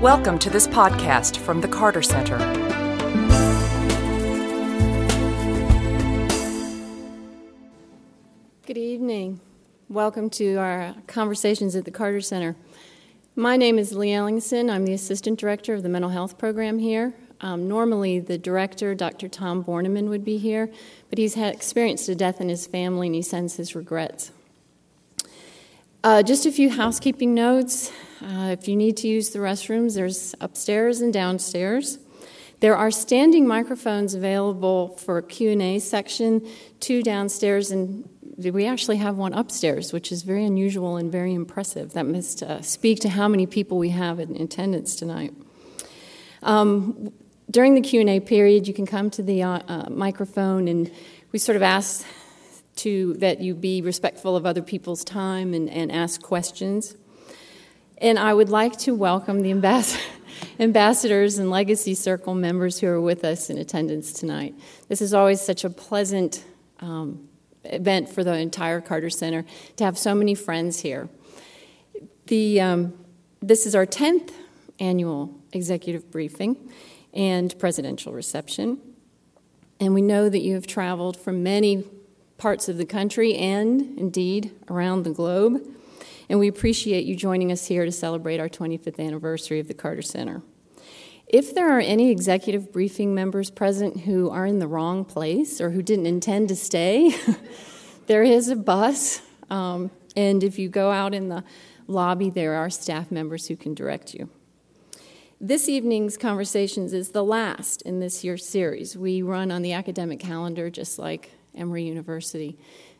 Welcome to this podcast from the Carter Center. Good evening. Welcome to our conversations at the Carter Center. My name is Lee Ellingson. I'm the Assistant Director of the Mental Health Program here. Um, normally, the director, Dr. Tom Bornemann, would be here, but he's had experienced a death in his family and he sends his regrets. Uh, just a few housekeeping notes. Uh, if you need to use the restrooms, there's upstairs and downstairs. There are standing microphones available for Q&A section, two downstairs, and we actually have one upstairs, which is very unusual and very impressive. That must uh, speak to how many people we have in attendance tonight. Um, during the Q&A period, you can come to the uh, uh, microphone and we sort of ask to that you be respectful of other people's time and, and ask questions. And I would like to welcome the ambas- ambassadors and Legacy Circle members who are with us in attendance tonight. This is always such a pleasant um, event for the entire Carter Center to have so many friends here. The, um, this is our 10th annual executive briefing and presidential reception. And we know that you have traveled from many parts of the country and indeed around the globe. And we appreciate you joining us here to celebrate our 25th anniversary of the Carter Center. If there are any executive briefing members present who are in the wrong place or who didn't intend to stay, there is a bus. Um, and if you go out in the lobby, there are staff members who can direct you. This evening's conversations is the last in this year's series. We run on the academic calendar just like Emory University.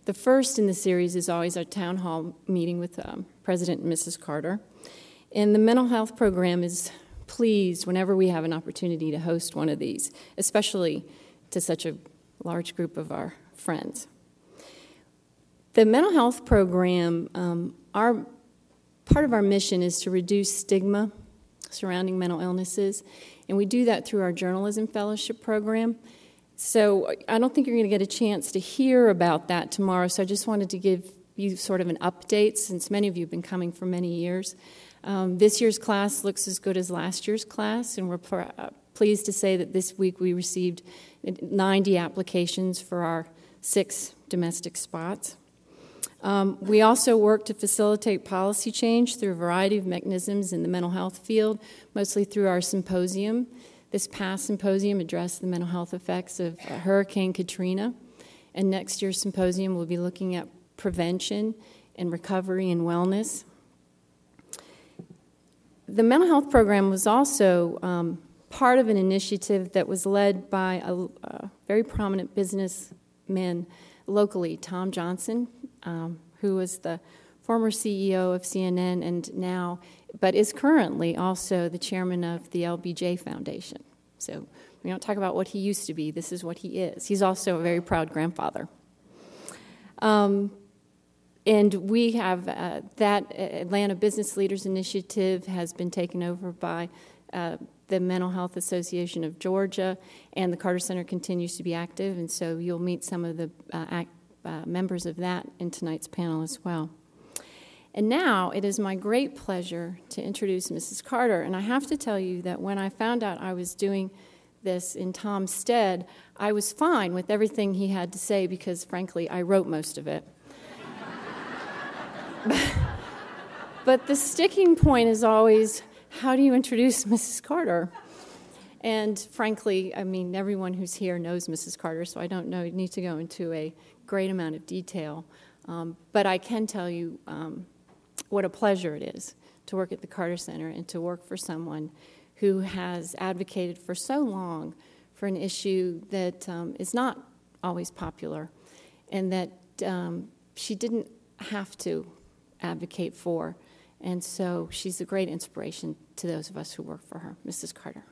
The first in the series is always our town hall meeting with um, President and Mrs. Carter. And the mental health program is pleased whenever we have an opportunity to host one of these, especially to such a large group of our friends. The mental health program, um, our part of our mission is to reduce stigma surrounding mental illnesses. And we do that through our journalism fellowship program. So I don't think you're going to get a chance to hear about that tomorrow. So I just wanted to give you sort of an update since many of you have been coming for many years. Um, this year's class looks as good as last year's class, and we're pr- uh, pleased to say that this week we received 90 applications for our six domestic spots. Um, we also work to facilitate policy change through a variety of mechanisms in the mental health field, mostly through our symposium. This past symposium addressed the mental health effects of Hurricane Katrina, and next year's symposium will be looking at prevention and recovery and wellness. The mental health program was also um, part of an initiative that was led by a, a very prominent businessman locally, Tom Johnson, um, who was the former CEO of CNN and now, but is currently also the chairman of the LBJ Foundation. So we don't talk about what he used to be, this is what he is. He's also a very proud grandfather. Um, and we have uh, that Atlanta Business Leaders Initiative has been taken over by uh, the Mental Health Association of Georgia, and the Carter Center continues to be active, and so you'll meet some of the uh, act, uh, members of that in tonight's panel as well. And now it is my great pleasure to introduce Mrs. Carter, and I have to tell you that when I found out I was doing this in Tom's stead, I was fine with everything he had to say because, frankly, I wrote most of it. but the sticking point is always how do you introduce Mrs. Carter? And frankly, I mean, everyone who's here knows Mrs. Carter, so I don't know, need to go into a great amount of detail. Um, but I can tell you um, what a pleasure it is to work at the Carter Center and to work for someone who has advocated for so long for an issue that um, is not always popular and that um, she didn't have to advocate for. And so she's a great inspiration to those of us who work for her. Mrs. Carter.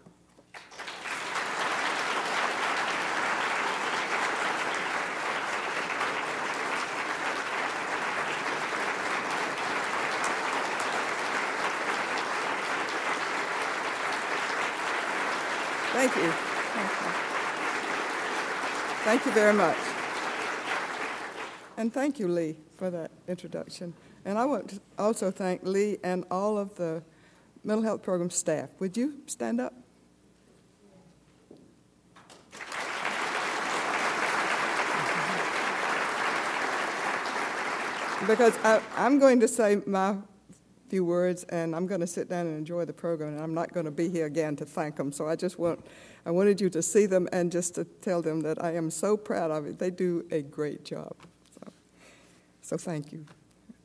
Thank you. Thank you. Thank you very much. And thank you, Lee, for that introduction. And I want to also thank Lee and all of the mental health program staff. Would you stand up? because I, am going to say my few words and I'm going to sit down and enjoy the program and I'm not going to be here again to thank them. So I just want, I wanted you to see them and just to tell them that I am so proud of it. They do a great job. So, so thank you.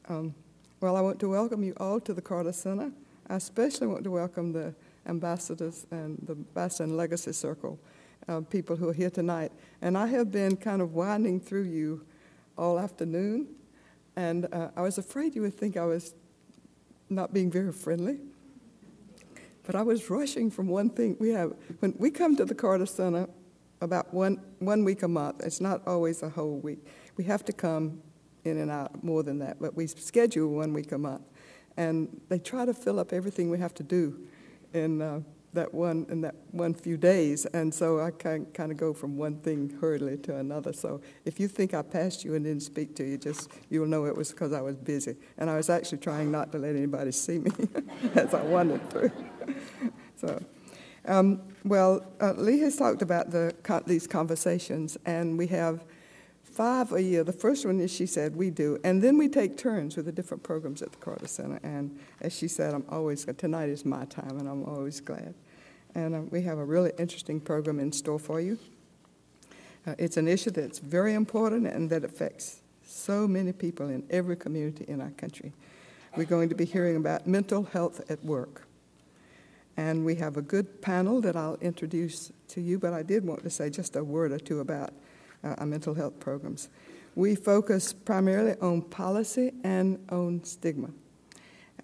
Um, well, I want to welcome you all to the Carter Center. I especially want to welcome the ambassadors and the Boston Legacy Circle uh, people who are here tonight. And I have been kind of winding through you all afternoon and uh, I was afraid you would think I was not being very friendly. But I was rushing from one thing. We have, when we come to the Carter Center about one, one week a month, it's not always a whole week. We have to come in and out more than that, but we schedule one week a month. And they try to fill up everything we have to do in uh, that one in that one few days, and so I can kind of go from one thing hurriedly to another. So if you think I passed you and didn't speak to you, just you'll know it was because I was busy, and I was actually trying not to let anybody see me as I wandered through. so. Um, well, uh, Lee has talked about the, these conversations, and we have five a year. The first one is she said we do, and then we take turns with the different programs at the Carter Center. And as she said, I'm always tonight is my time, and I'm always glad. And uh, we have a really interesting program in store for you. Uh, it's an issue that's very important and that affects so many people in every community in our country. We're going to be hearing about mental health at work. And we have a good panel that I'll introduce to you, but I did want to say just a word or two about uh, our mental health programs. We focus primarily on policy and on stigma.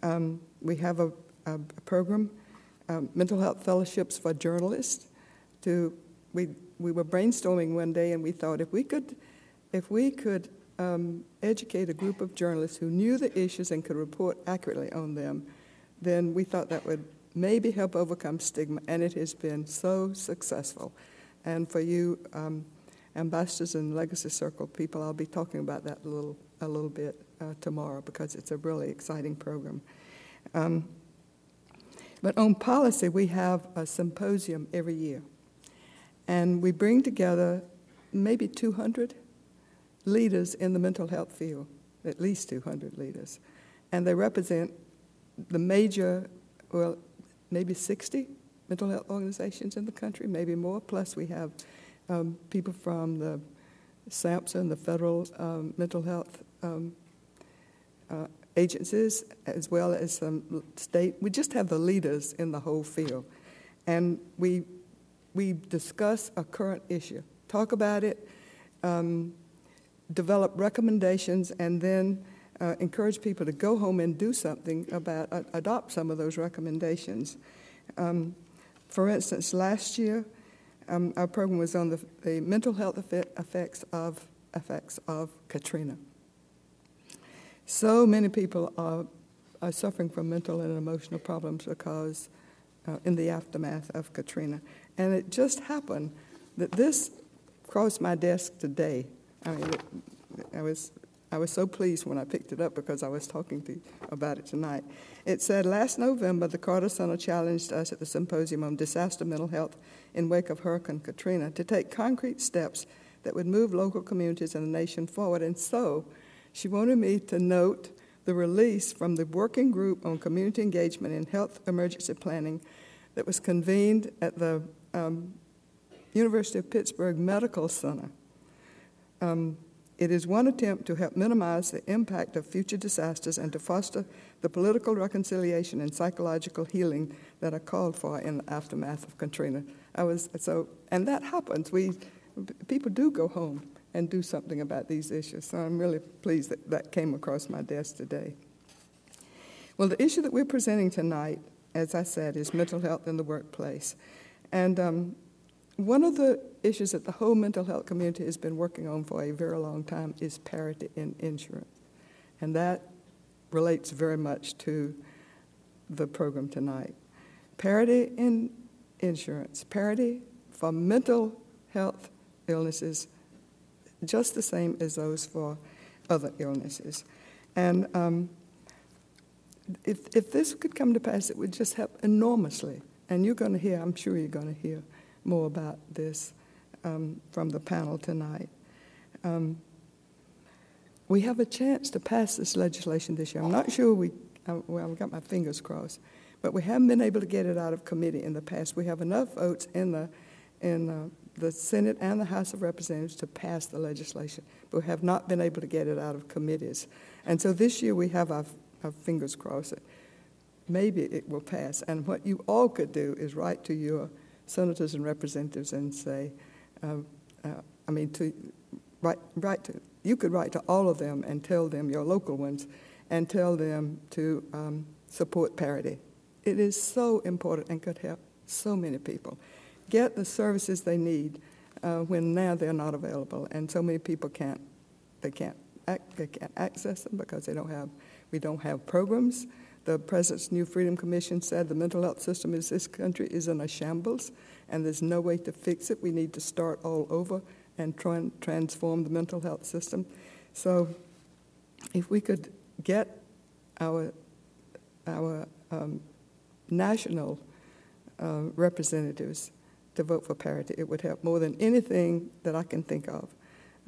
Um, we have a, a program, um, Mental Health Fellowships for Journalists. To, we, we were brainstorming one day and we thought if we could, if we could um, educate a group of journalists who knew the issues and could report accurately on them, then we thought that would maybe help overcome stigma, and it has been so successful. And for you, um, ambassadors and legacy circle people. I'll be talking about that a little a little bit uh, tomorrow because it's a really exciting program. Um, but on policy, we have a symposium every year, and we bring together maybe 200 leaders in the mental health field, at least 200 leaders, and they represent the major, well, maybe 60 mental health organizations in the country, maybe more. Plus, we have um, people from the SAMHSA, and the federal um, mental health um, uh, agencies, as well as some state. We just have the leaders in the whole field. And we, we discuss a current issue, talk about it, um, develop recommendations, and then uh, encourage people to go home and do something about, uh, adopt some of those recommendations. Um, for instance, last year, um, our program was on the, the mental health effects of effects of Katrina. So many people are, are suffering from mental and emotional problems because uh, in the aftermath of Katrina. And it just happened that this crossed my desk today. I mean, it, I was I was so pleased when I picked it up because I was talking to about it tonight. It said last November, the Carter Center challenged us at the Symposium on Disaster Mental Health in wake of Hurricane Katrina to take concrete steps that would move local communities and the nation forward. And so she wanted me to note the release from the Working Group on Community Engagement in Health Emergency Planning that was convened at the um, University of Pittsburgh Medical Center. Um, it is one attempt to help minimize the impact of future disasters and to foster the political reconciliation and psychological healing that are called for in the aftermath of Katrina. I was so, and that happens. We people do go home and do something about these issues. So I'm really pleased that that came across my desk today. Well, the issue that we're presenting tonight, as I said, is mental health in the workplace, and um, one of the issues that the whole mental health community has been working on for a very long time is parity in insurance. And that relates very much to the program tonight. Parity in insurance, parity for mental health illnesses, just the same as those for other illnesses. And um, if, if this could come to pass, it would just help enormously. And you're going to hear, I'm sure you're going to hear more about this um, from the panel tonight. Um, we have a chance to pass this legislation this year. I'm not sure we, uh, well, I've got my fingers crossed, but we haven't been able to get it out of committee in the past. We have enough votes in the, in the, Senate and the House of Representatives to pass the legislation, but we have not been able to get it out of committees. And so this year we have our, our fingers crossed that maybe it will pass. And what you all could do is write to your senators and representatives and say, uh, uh, I mean, to write, write to, you could write to all of them and tell them, your local ones, and tell them to um, support parity. It is so important and could help so many people get the services they need uh, when now they're not available, and so many people can't. They can't. They can't access them because they don't have. We don't have programs. The President's New Freedom Commission said the mental health system in this country is in a shambles, and there's no way to fix it. We need to start all over and try and transform the mental health system. So, if we could get our our um, national uh, representatives to vote for parity, it would help more than anything that I can think of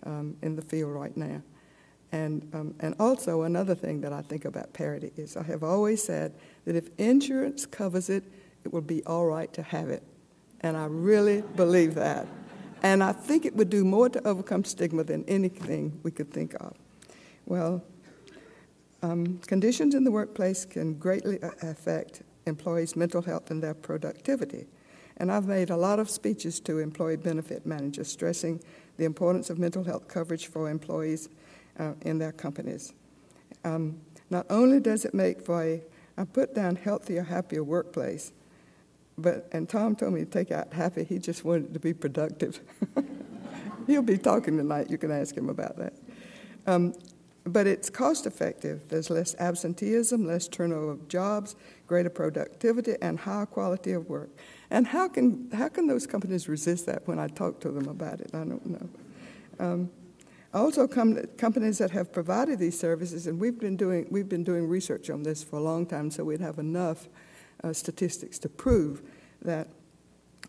um, in the field right now. And, um, and also, another thing that I think about parity is I have always said that if insurance covers it, it will be all right to have it. And I really believe that. And I think it would do more to overcome stigma than anything we could think of. Well, um, conditions in the workplace can greatly affect employees' mental health and their productivity. And I've made a lot of speeches to employee benefit managers stressing the importance of mental health coverage for employees uh, in their companies. Um, not only does it make for a, put down healthier, happier workplace, but, and Tom told me to take out happy, he just wanted to be productive. He'll be talking tonight, you can ask him about that. Um, but it's cost effective. There's less absenteeism, less turnover of jobs, greater productivity, and higher quality of work. And how can, how can those companies resist that when I talk to them about it? I don't know. Um, also, com- companies that have provided these services, and we've been doing we've been doing research on this for a long time, so we'd have enough uh, statistics to prove that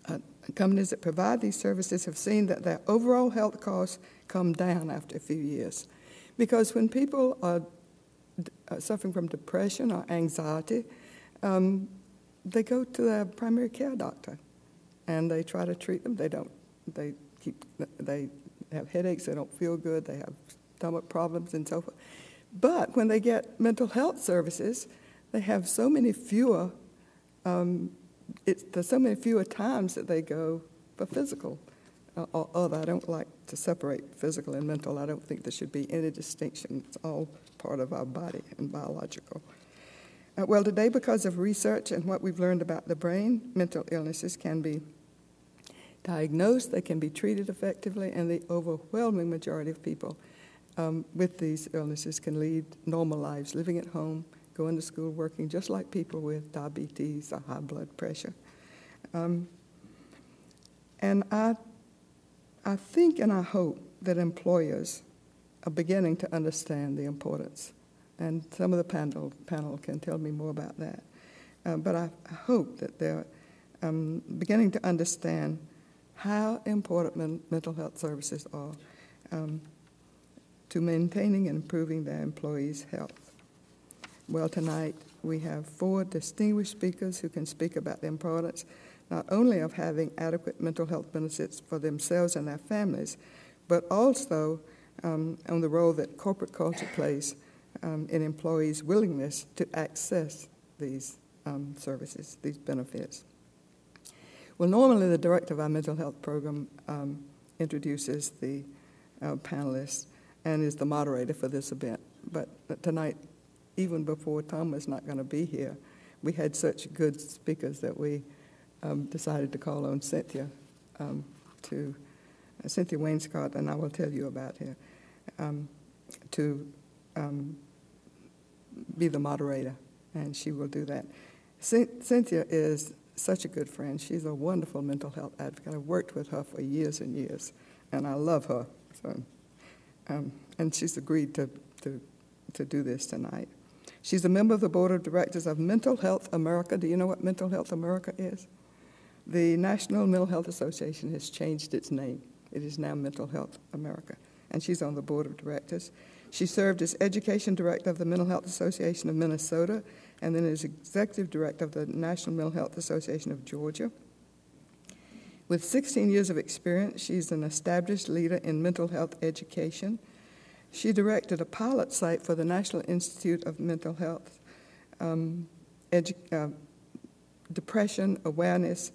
uh, companies that provide these services have seen that their overall health costs come down after a few years, because when people are uh, suffering from depression or anxiety, um, they go to their primary care doctor, and they try to treat them. They don't. They keep. They have headaches, they don't feel good, they have stomach problems, and so forth. But when they get mental health services, they have so many fewer. Um, it's, there's so many fewer times that they go for physical. Uh, although I don't like to separate physical and mental, I don't think there should be any distinction. It's all part of our body and biological. Uh, well, today, because of research and what we've learned about the brain, mental illnesses can be diagnosed, they can be treated effectively, and the overwhelming majority of people um, with these illnesses can lead normal lives, living at home, going to school, working just like people with diabetes or high blood pressure. Um, and I, I think and I hope that employers are beginning to understand the importance. And some of the panel, panel can tell me more about that. Uh, but I, hope that they're um, beginning to understand how important men- mental health services are um, to maintaining and improving their employees' health. Well, tonight we have four distinguished speakers who can speak about the importance not only of having adequate mental health benefits for themselves and their families, but also um, on the role that corporate culture plays um, in employees' willingness to access these um, services, these benefits. Well, normally the director of our mental health program um, introduces the uh, panelists and is the moderator for this event. But tonight, even before Tom was not going to be here, we had such good speakers that we um, decided to call on Cynthia um, to uh, Cynthia Wainscott, and I will tell you about her, um, to um, be the moderator, and she will do that. C- Cynthia is such a good friend. She's a wonderful mental health advocate. I've worked with her for years and years, and I love her. So, um, and she's agreed to, to, to do this tonight. She's a member of the board of directors of Mental Health America. Do you know what Mental Health America is? The National Mental Health Association has changed its name. It is now Mental Health America, and she's on the board of directors. She served as education director of the Mental Health Association of Minnesota and then as executive director of the National Mental Health Association of Georgia. With 16 years of experience, she's an established leader in mental health education. She directed a pilot site for the National Institute of Mental Health um, edu- uh, Depression Awareness,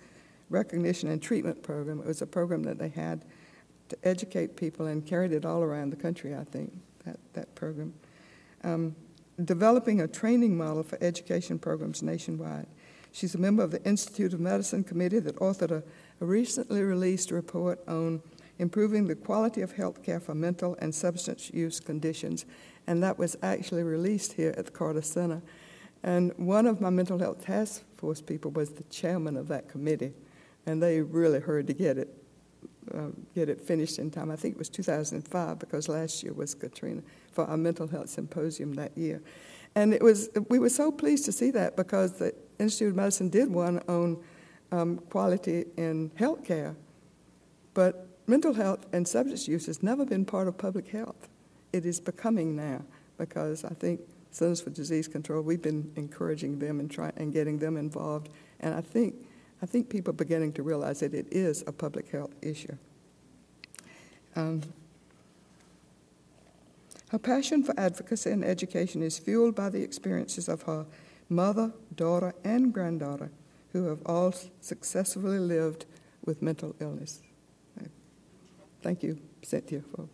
Recognition, and Treatment Program. It was a program that they had to educate people and carried it all around the country, I think, that, that program. Um, developing a training model for education programs nationwide. She's a member of the Institute of Medicine Committee that authored a a recently released report on improving the quality of health care for mental and substance use conditions, and that was actually released here at the Carter Center. And one of my mental health task force people was the chairman of that committee, and they really hurried to get it uh, get it finished in time. I think it was 2005 because last year was Katrina for our mental health symposium that year. And it was we were so pleased to see that because the Institute of Medicine did one on um, quality in health care. But mental health and substance use has never been part of public health. It is becoming now because I think Centers for Disease Control, we've been encouraging them and, try, and getting them involved. And I think, I think people are beginning to realize that it is a public health issue. Um, her passion for advocacy and education is fueled by the experiences of her mother, daughter, and granddaughter who have all successfully lived with mental illness. Thank you, Cynthia, for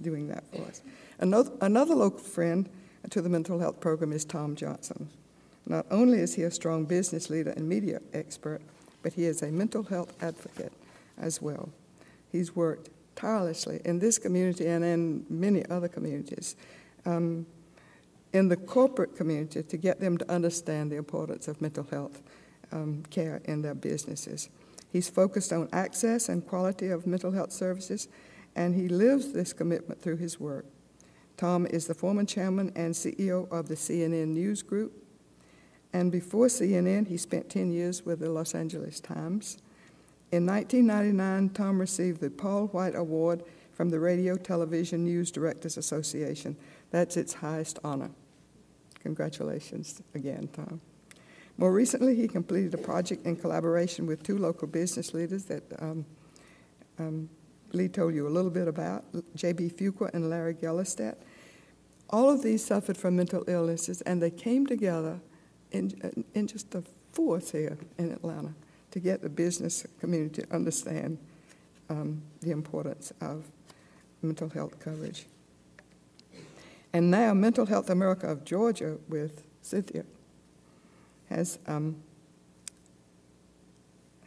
doing that for us. Another, another local friend to the mental health program is Tom Johnson. Not only is he a strong business leader and media expert, but he is a mental health advocate as well. He's worked tirelessly in this community and in many other communities, um, in the corporate community, to get them to understand the importance of mental health um, care in their businesses. He's focused on access and quality of mental health services, and he lives this commitment through his work. Tom is the former chairman and CEO of the CNN News Group, and before CNN, he spent 10 years with the Los Angeles Times. In 1999, Tom received the Paul White Award from the Radio Television News Directors Association. That's its highest honor. Congratulations again, Tom. More recently, he completed a project in collaboration with two local business leaders that um, um, Lee told you a little bit about, J.B. Fuqua and Larry Gellerstedt. All of these suffered from mental illnesses, and they came together in, in just the force here in Atlanta to get the business community to understand um, the importance of mental health coverage. And now, Mental Health America of Georgia with Cynthia has, um,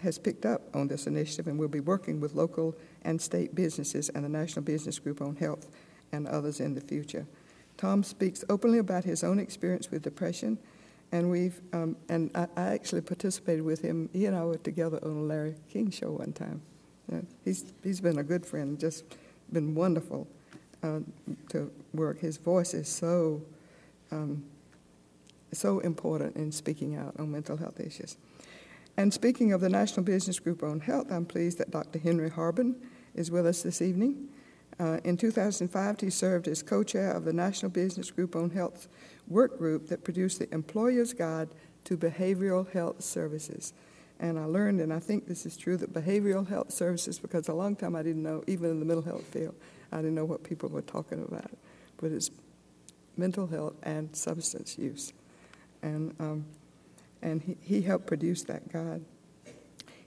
has picked up on this initiative and will be working with local and state businesses and the National Business Group on Health and others in the future. Tom speaks openly about his own experience with depression, and we've um, and I, I, actually participated with him. He and I were together on a Larry King show one time. He's he's been a good friend, just been wonderful uh, to work. His voice is so um, so important in speaking out on mental health issues. And speaking of the National Business Group on Health, I'm pleased that Dr. Henry Harbin is with us this evening. Uh, in 2005, he served as co chair of the National Business Group on Health work group that produced the Employer's Guide to Behavioral Health Services. And I learned, and I think this is true, that behavioral health services, because a long time I didn't know, even in the mental health field, I didn't know what people were talking about. But it's mental health and substance use and, um, and he, he helped produce that guide.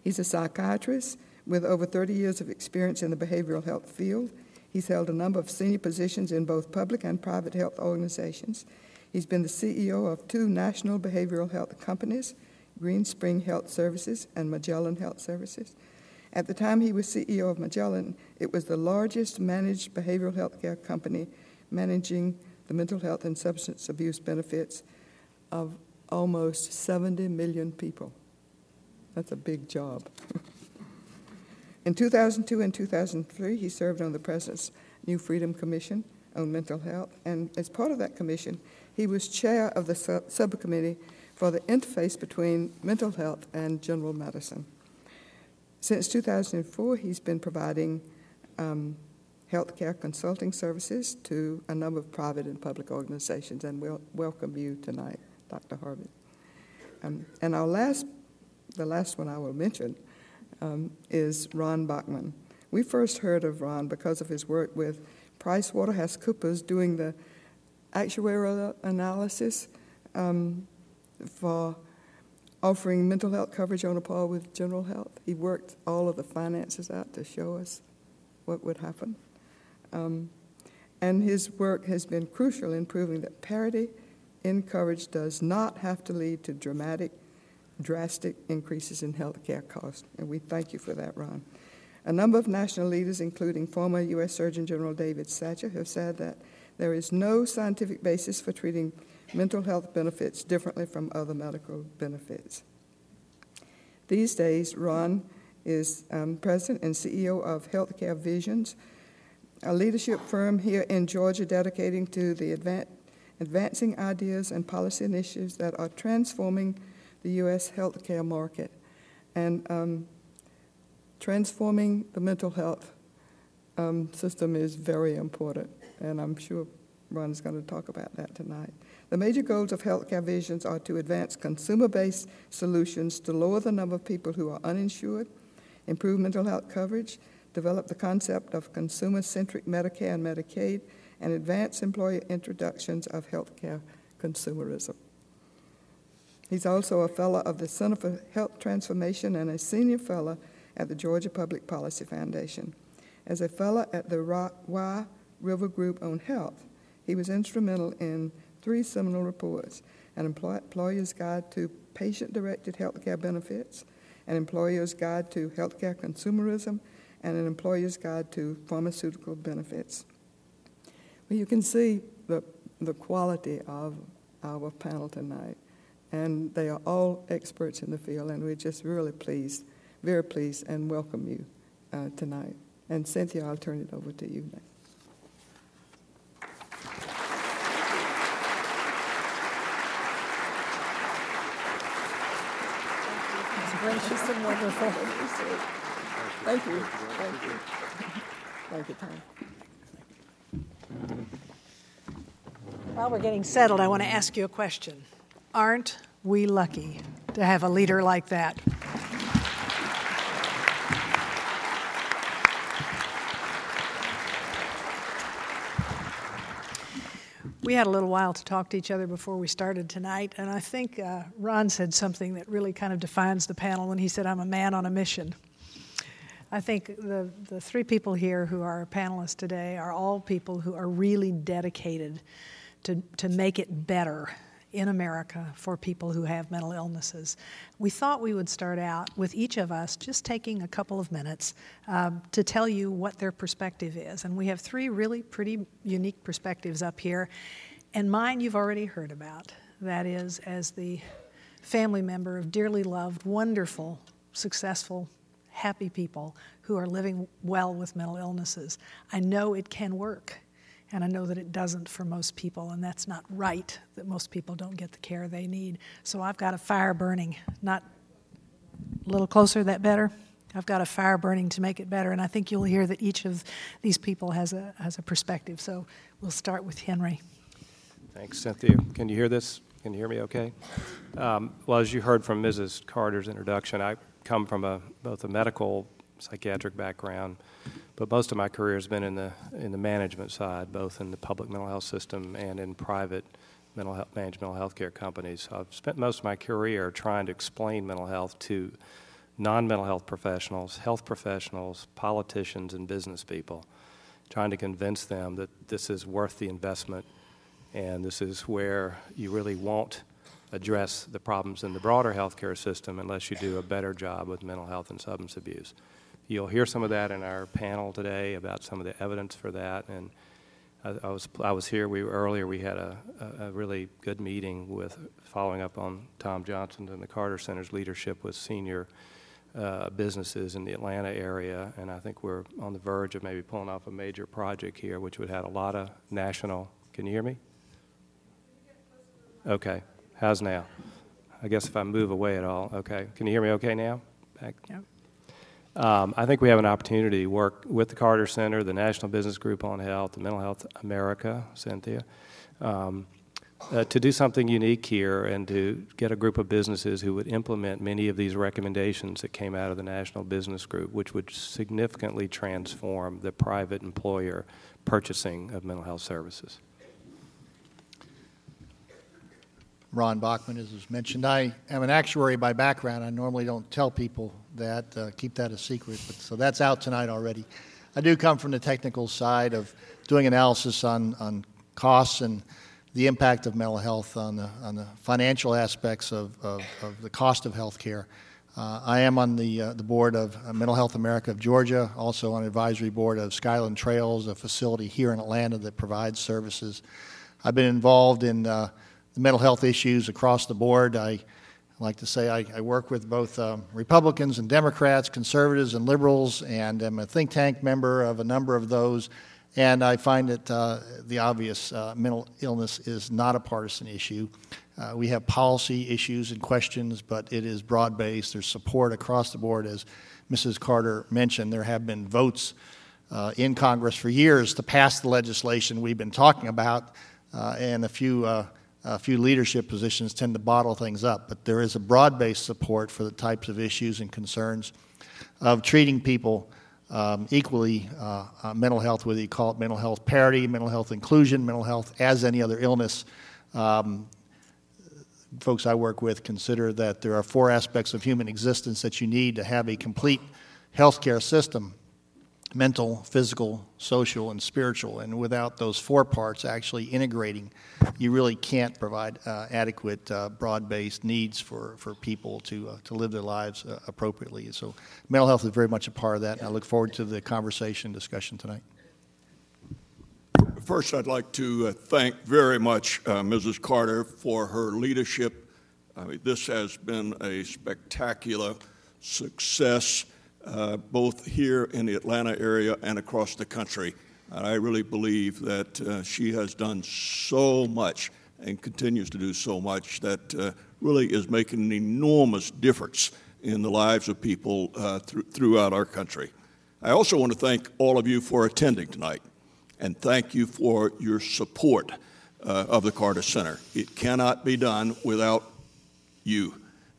He's a psychiatrist with over 30 years of experience in the behavioral health field. He's held a number of senior positions in both public and private health organizations. He's been the CEO of two national behavioral health companies, Green Spring Health Services and Magellan Health Services. At the time he was CEO of Magellan, it was the largest managed behavioral health care company managing the mental health and substance abuse benefits of almost 70 million people. That's a big job. In 2002 and 2003, he served on the President's New Freedom Commission on Mental Health, and as part of that commission, he was chair of the sub- subcommittee for the interface between mental health and general medicine. Since 2004, he's been providing um, healthcare consulting services to a number of private and public organizations, and we'll welcome you tonight, Dr. Harbin. Um, and our last, the last one I will mention, um, is Ron Bachman. We first heard of Ron because of his work with PricewaterhouseCoopers doing the actuarial analysis um, for offering mental health coverage on a par with general health. He worked all of the finances out to show us what would happen. Um, and his work has been crucial in proving that parity in coverage does not have to lead to dramatic, drastic increases in health care costs. And we thank you for that, Ron. A number of national leaders, including former U.S. Surgeon General David Satcher, have said that there is no scientific basis for treating mental health benefits differently from other medical benefits. These days, Ron is um, president and CEO of Healthcare Visions, a leadership firm here in Georgia dedicating to the advan- advancing ideas and policy initiatives that are transforming the U.S. healthcare market and um, transforming the mental health um, system is very important, and I'm sure Ron is going to talk about that tonight. The major goals of Healthcare Visions are to advance consumer based solutions to lower the number of people who are uninsured, improve mental health coverage, develop the concept of consumer centric Medicare and Medicaid, and advance employer introductions of healthcare consumerism. He's also a fellow of the Center for Health Transformation and a senior fellow at the Georgia Public Policy Foundation. As a fellow at the Wye River Group on Health, he was instrumental in three seminal reports an employer's guide to patient directed healthcare benefits, an employer's guide to healthcare consumerism, and an employer's guide to pharmaceutical benefits. Well, you can see the, the quality of our panel tonight, and they are all experts in the field, and we're just really pleased, very pleased, and welcome you uh, tonight. And Cynthia, I'll turn it over to you now. gracious and wonderful. Thank you. Thank you. Thank you, Tom. While we're getting settled, I want to ask you a question. Aren't we lucky to have a leader like that? We had a little while to talk to each other before we started tonight, and I think uh, Ron said something that really kind of defines the panel when he said, I'm a man on a mission. I think the, the three people here who are panelists today are all people who are really dedicated to, to make it better in America for people who have mental illnesses. We thought we would start out with each of us just taking a couple of minutes um, to tell you what their perspective is. And we have three really pretty unique perspectives up here. And mine you've already heard about. That is, as the family member of dearly loved, wonderful, successful, happy people who are living well with mental illnesses. I know it can work. And I know that it doesn't for most people, and that's not right that most people don't get the care they need. So I've got a fire burning, not a little closer, that better? I've got a fire burning to make it better, and I think you'll hear that each of these people has a, has a perspective. So we'll start with Henry. Thanks, Cynthia. Can you hear this? Can you hear me okay? Um, well, as you heard from Mrs. Carter's introduction, I come from a, both a medical psychiatric background but most of my career has been in the in the management side, both in the public mental health system and in private mental health managed mental health care companies. So I've spent most of my career trying to explain mental health to non-mental health professionals, health professionals, politicians, and business people, trying to convince them that this is worth the investment, and this is where you really won't address the problems in the broader healthcare system unless you do a better job with mental health and substance abuse. You'll hear some of that in our panel today about some of the evidence for that. And I, I was I was here. We earlier we had a, a, a, really good meeting with following up on Tom Johnson and the Carter Center's leadership with senior uh, businesses in the Atlanta area, and I think we're on the verge of maybe pulling off a major project here, which would have a lot of national. Can you hear me? Okay. How's now? I guess if I move away at all. Okay. Can you hear me okay now? Back. Yep. Um, I think we have an opportunity to work with the Carter Center, the National Business Group on Health, the Mental Health America, Cynthia, um, uh, to do something unique here and to get a group of businesses who would implement many of these recommendations that came out of the National Business Group, which would significantly transform the private employer purchasing of mental health services. Ron Bachman, as was mentioned. I am an actuary by background. I normally don't tell people that, uh, keep that a secret, but so that's out tonight already. I do come from the technical side of doing analysis on, on costs and the impact of mental health on the, on the financial aspects of, of, of the cost of health care. Uh, I am on the, uh, the board of uh, Mental Health America of Georgia, also on advisory board of Skyland Trails, a facility here in Atlanta that provides services. I've been involved in uh, the mental health issues across the board. I like to say I, I work with both um, Republicans and Democrats, conservatives and liberals, and am a think tank member of a number of those. And I find that uh, the obvious uh, mental illness is not a partisan issue. Uh, we have policy issues and questions, but it is broad based. There's support across the board. As Mrs. Carter mentioned, there have been votes uh, in Congress for years to pass the legislation we've been talking about, uh, and a few. A few leadership positions tend to bottle things up, but there is a broad based support for the types of issues and concerns of treating people um, equally uh, uh, mental health, whether you call it mental health parity, mental health inclusion, mental health as any other illness. Um, folks I work with consider that there are four aspects of human existence that you need to have a complete healthcare system mental, physical, social, and spiritual. And without those four parts actually integrating, you really can't provide uh, adequate, uh, broad based needs for, for people to, uh, to live their lives uh, appropriately. So, mental health is very much a part of that, and I look forward to the conversation discussion tonight. First, I'd like to uh, thank very much uh, Mrs. Carter for her leadership. I mean, this has been a spectacular success uh, both here in the Atlanta area and across the country. And I really believe that uh, she has done so much and continues to do so much that uh, really is making an enormous difference in the lives of people uh, th- throughout our country. I also want to thank all of you for attending tonight and thank you for your support uh, of the Carter Center. It cannot be done without you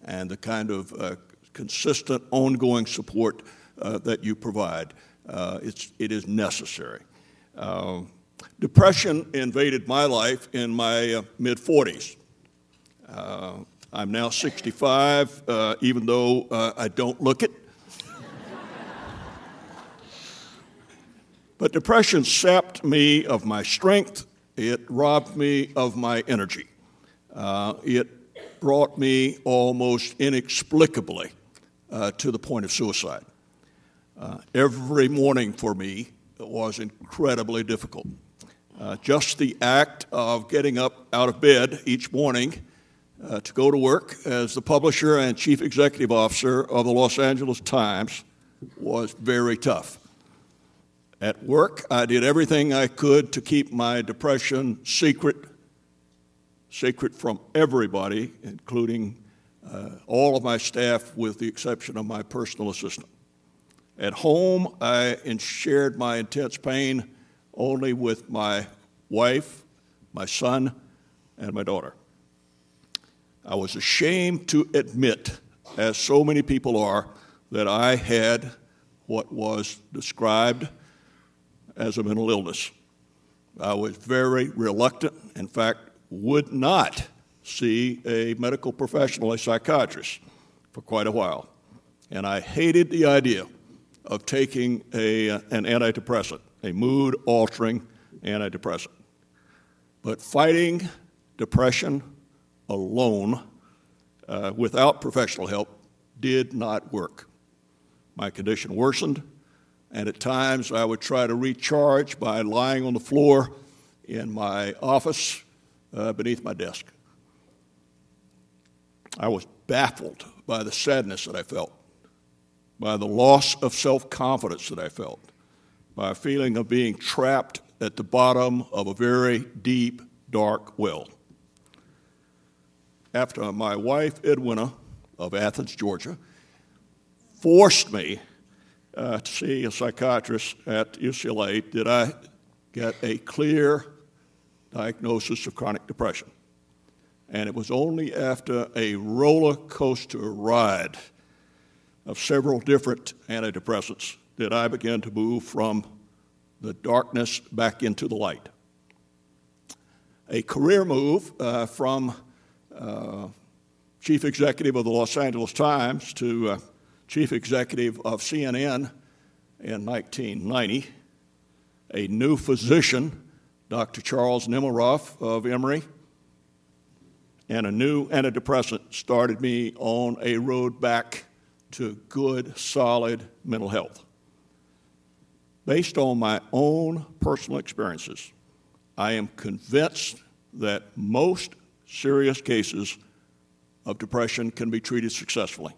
and the kind of consistent, ongoing support uh, that you provide. Uh, it's, it is necessary. Uh, depression invaded my life in my uh, mid 40s. Uh, I'm now 65, uh, even though I don't look it. but depression sapped me of my strength, it robbed me of my energy. it brought me almost inexplicably uh, to the point of suicide. Uh, every morning for me was incredibly difficult. Uh, just the act of getting up out of bed each morning uh, to go to work as the publisher and chief executive officer of the Los Angeles Times was very tough. At work, I did everything I could to keep my depression secret, secret from everybody, including uh, all of my staff with the exception of my personal assistant. At home, I shared my intense pain only with my wife, my son, and my daughter. I was ashamed to admit, as so many people are, that I had what was described as a mental illness. I was very reluctant, in fact, would not see a medical professional, a psychiatrist, for quite a while. And I hated the idea of taking a, an antidepressant, a mood altering antidepressant. But fighting depression alone uh, without professional help did not work. My condition worsened, and at times I would try to recharge by lying on the floor in my office uh, beneath my desk. I was baffled by the sadness that I felt, by the loss of self confidence that I felt, by a feeling of being trapped at the bottom of a very deep, dark well. after my wife, Edwina, of Athens, Georgia, forced me uh, to see a psychiatrist at UCLA, did I get a clear diagnosis of chronic depression. And it was only after a roller coaster ride of several different antidepressants that I began to move from the darkness back into the light. A career move uh, from uh, chief executive of the Los Angeles Times to uh, chief executive of CNN in 1990. A new physician, Dr. Charles Nemeroff of Emory, and a new antidepressant started me on a road back to good, solid mental health. Based on my own personal experiences, I am convinced that most serious cases of depression can be treated successfully.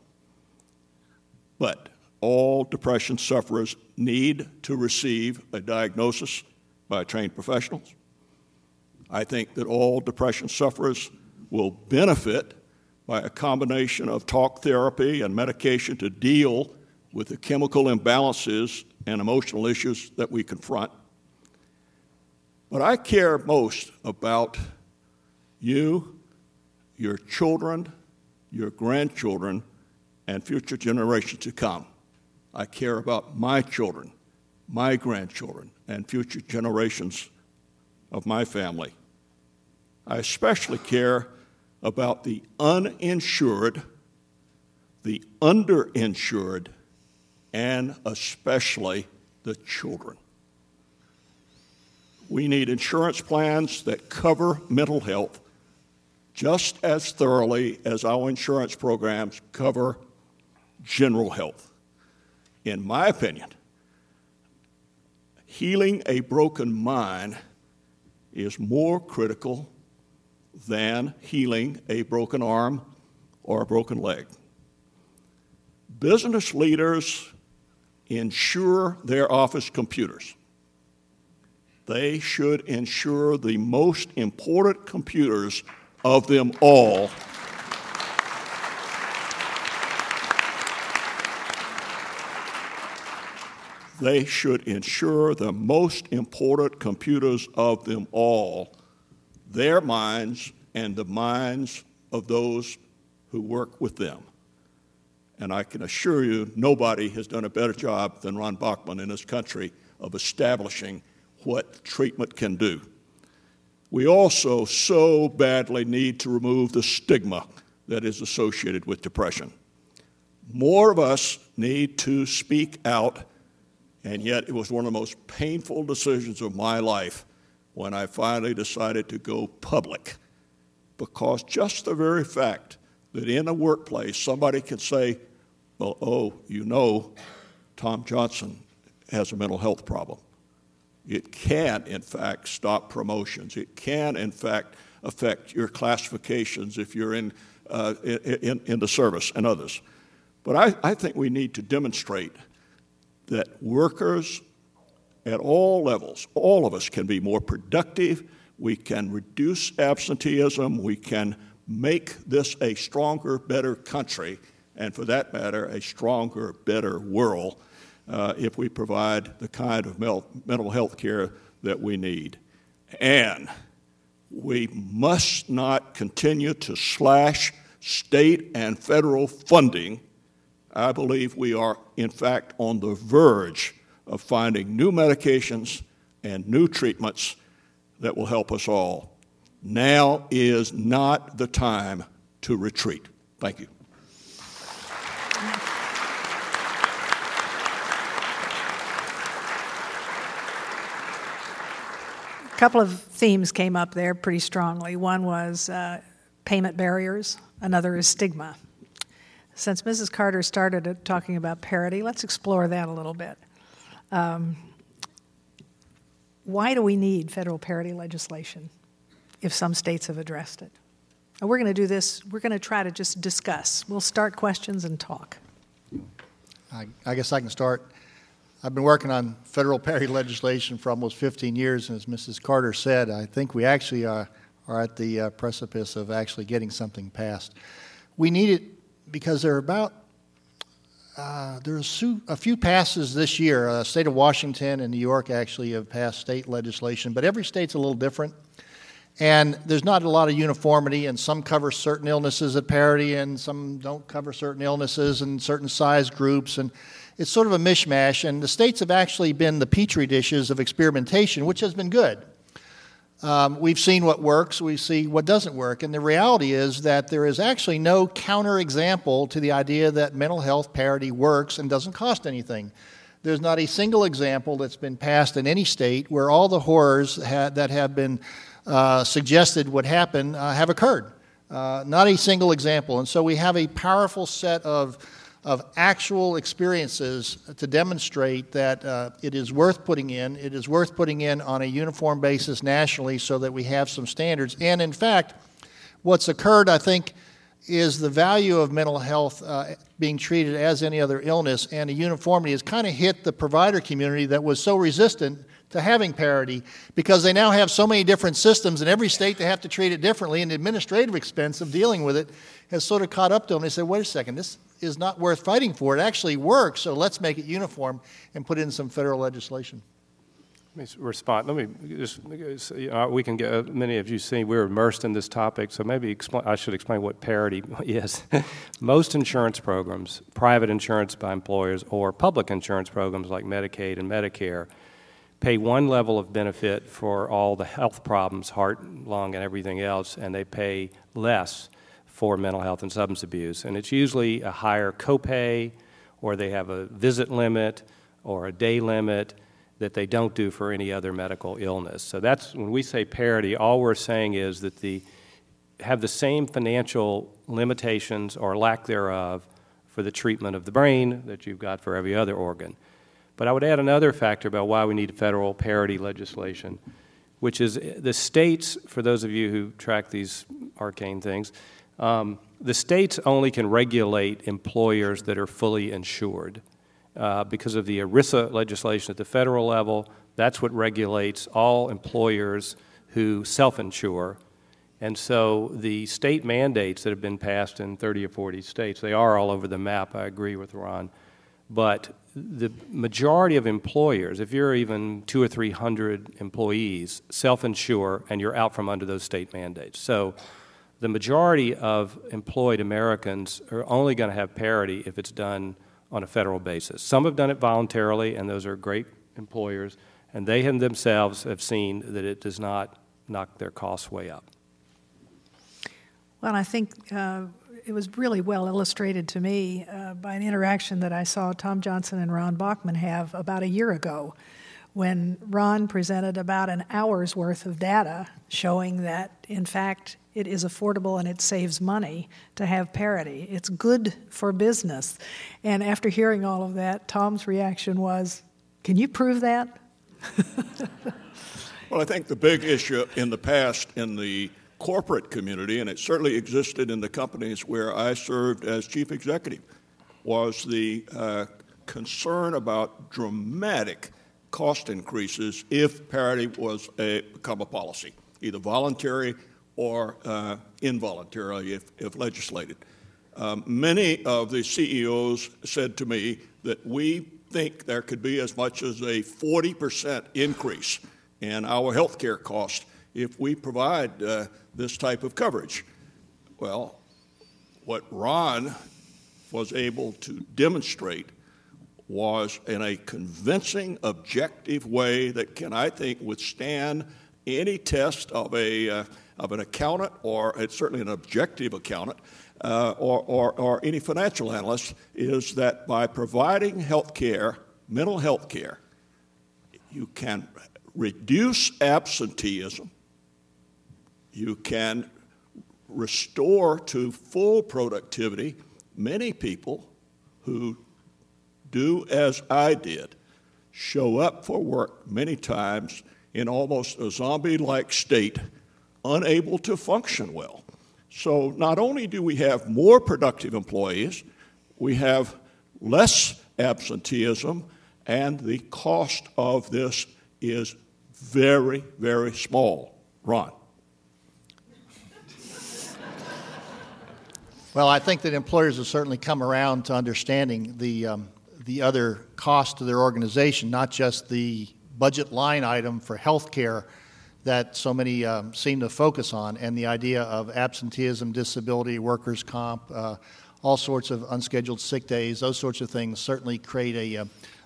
But all depression sufferers need to receive a diagnosis by trained professionals. I think that all depression sufferers will benefit by a combination of talk therapy and medication to deal with the chemical imbalances and emotional issues that we confront. But I care most about you, your children, your grandchildren, and future generations to come. I care about my children, my grandchildren, and future generations of my family. I especially care about the uninsured, the underinsured, and especially the children. We need insurance plans that cover mental health just as thoroughly as our insurance programs cover general health. In my opinion, healing a broken mind is more critical than healing a broken arm or a broken leg. Business leaders insure their office computers. They should insure the most important computers of them all. They should insure the most important computers of them all, their minds and the minds of those who work with them. And I can assure you, nobody has done a better job than Ron Bachman in this country of establishing what treatment can do we also so badly need to remove the stigma that is associated with depression. More of us need to speak out, and yet it was one of the most painful decisions of my life when I finally decided to go public. Because just the very fact that in a workplace somebody can say, Well, oh, you know, Tom Johnson has a mental health problem. It can, in fact, stop promotions. It can, in fact, affect your classifications if you're in, uh, in, in, the service and others. But I, I think we need to demonstrate that workers at all levels, all of us can be more productive. We can reduce absenteeism. We can make this a stronger, better country, and for that matter, a stronger, better world uh, if we provide the kind of mental health care that we need. And we must not continue to slash state and federal funding. I believe we are, in fact, on the verge of finding new medications and new treatments that will help us all. Now is not the time to retreat. Thank you. A couple of themes came up there pretty strongly. One was uh, payment barriers, another is stigma. Since Mrs. Carter started talking about parity, let's explore that a little bit. Um, why do we need federal parity legislation if some states have addressed it? And we're going to do this, we're going to try to just discuss. We'll start questions and talk. I, I guess I can start. I've been working on federal parity legislation for almost 15 years, and as Mrs. Carter said, I think we actually are, are at the uh, precipice of actually getting something passed. We need it because there are about uh, there's a few passes this year. Uh, state of Washington and New York actually have passed state legislation, but every state's a little different. And there's not a lot of uniformity, and some cover certain illnesses at parity, and some don't cover certain illnesses and certain size groups. And it's sort of a mishmash. And the states have actually been the petri dishes of experimentation, which has been good. Um, we've seen what works, we see what doesn't work. And the reality is that there is actually no counterexample to the idea that mental health parity works and doesn't cost anything. There's not a single example that's been passed in any state where all the horrors ha- that have been uh, suggested would happen uh, have occurred. Uh, not a single example. And so we have a powerful set of of actual experiences to demonstrate that uh, it is worth putting in. It is worth putting in on a uniform basis nationally so that we have some standards. And in fact, what's occurred, I think, is the value of mental health uh, being treated as any other illness, and a uniformity has kind of hit the provider community that was so resistant to having parity because they now have so many different systems in every state they have to treat it differently and the administrative expense of dealing with it has sort of caught up to them they said wait a second this is not worth fighting for. It actually works, so let's make it uniform and put in some federal legislation. Let me respond. Let me just, you know, we can get, uh, many of you see we're immersed in this topic, so maybe I should explain what parity is. Most insurance programs, private insurance by employers or public insurance programs like Medicaid and Medicare, pay one level of benefit for all the health problems, heart, lung, and everything else, and they pay less for mental health and substance abuse. And it's usually a higher copay, or they have a visit limit or a day limit that they don't do for any other medical illness. So that's when we say parity, all we're saying is that the have the same financial limitations or lack thereof for the treatment of the brain that you've got for every other organ. But I would add another factor about why we need federal parity legislation, which is the states, for those of you who track these arcane things, um, the states only can regulate employers that are fully insured. Uh, because of the ERISA legislation at the federal level, that's what regulates all employers who self insure. And so the state mandates that have been passed in 30 or 40 states, they are all over the map, I agree with Ron. But the majority of employers, if you're even two or 300 employees, self insure and you're out from under those state mandates. So the majority of employed Americans are only going to have parity if it's done on a federal basis. Some have done it voluntarily, and those are great employers, and they have themselves have seen that it does not knock their costs way up. Well, I think uh, it was really well illustrated to me uh, by an interaction that I saw Tom Johnson and Ron Bachman have about a year ago when Ron presented about an hour's worth of data showing that, in fact, it is affordable and it saves money to have parity. It's good for business. And after hearing all of that, Tom's reaction was, Can you prove that? well, I think the big issue in the past in the corporate community, and it certainly existed in the companies where I served as chief executive, was the uh, concern about dramatic cost increases if parity was a, become a policy, either voluntary or uh, involuntarily if, if legislated. Um, many of the CEOs said to me that we think there could be as much as a 40% increase in our health care cost if we provide uh, this type of coverage. Well, what Ron was able to demonstrate was in a convincing, objective way that can, I think, withstand any test of a uh, of an accountant, or it's certainly an objective accountant, uh, or, or, or any financial analyst, is that by providing health care, mental health care, you can reduce absenteeism, you can restore to full productivity many people who do as I did, show up for work many times in almost a zombie like state, unable to function well. So not only do we have more productive employees, we have less absenteeism, and the cost of this is very, very small. Ron. Well, I think that employers have certainly come around to understanding the um, the other cost to their organization, not just the budget line item for health care that so many um, seem to focus on, and the idea of absenteeism, disability, workers' comp, uh, all sorts of unscheduled sick days, those sorts of things certainly create a, uh,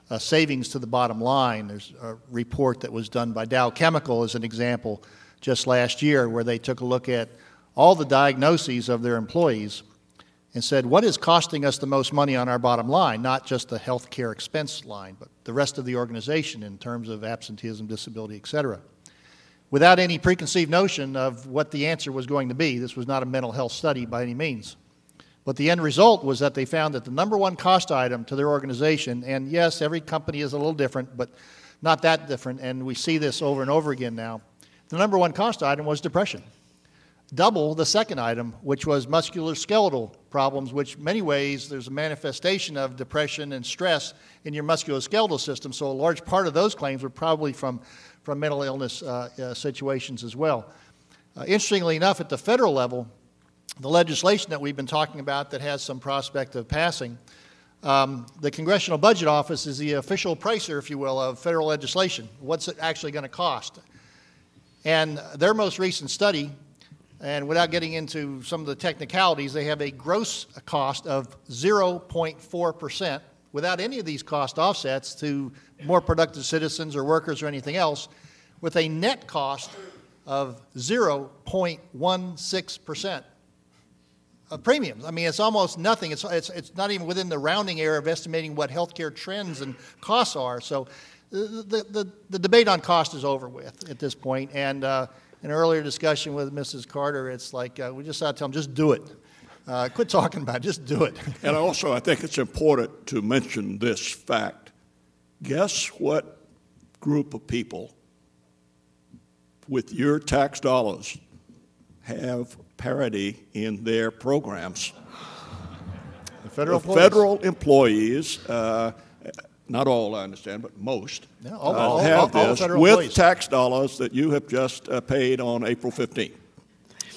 a, savings to the bottom line. There's a report that was done by Dow Chemical as an example just last year where they took a look at all the diagnoses of their employees and said, what is costing us the most money on our bottom line? Not just the health care expense line, but the rest of the organization in terms of absenteeism, disability, et cetera. Without any preconceived notion of what the answer was going to be, this was not a mental health study by any means. But the end result was that they found that the number one cost item to their organization, and yes, every company is a little different, but not that different, and we see this over and over again now. The number one cost item was depression double the second item, which was musculoskeletal problems, which many ways there's a manifestation of depression and stress in your musculoskeletal system. So a large part of those claims were probably from, from mental illness uh, uh, situations as well. Uh, interestingly enough, at the federal level, the legislation that we've been talking about that has some prospect of passing, um, the Congressional Budget Office is the official pricer, if you will, of federal legislation. What's it actually going to cost? And their most recent study and without getting into some of the technicalities, they have a gross cost of 0.4% without any of these cost offsets to more productive citizens or workers or anything else, with a net cost of 0.16% of premiums. I mean, it's almost nothing. It's, it's, it's not even within the rounding error of estimating what healthcare trends and costs are. So the, the, the debate on cost is over with at this point, and uh, an earlier discussion with Mrs. Carter, it's like uh, we just ought to tell them, just do it. Uh, quit talking about it, just do it. and also, I think it's important to mention this fact. Guess what group of people with your tax dollars have parity in their programs? The federal the employees. federal employees uh, not all, I understand, but most, yeah, all, uh, all, have all, this with tax dollars that you have just uh, paid on April 15th.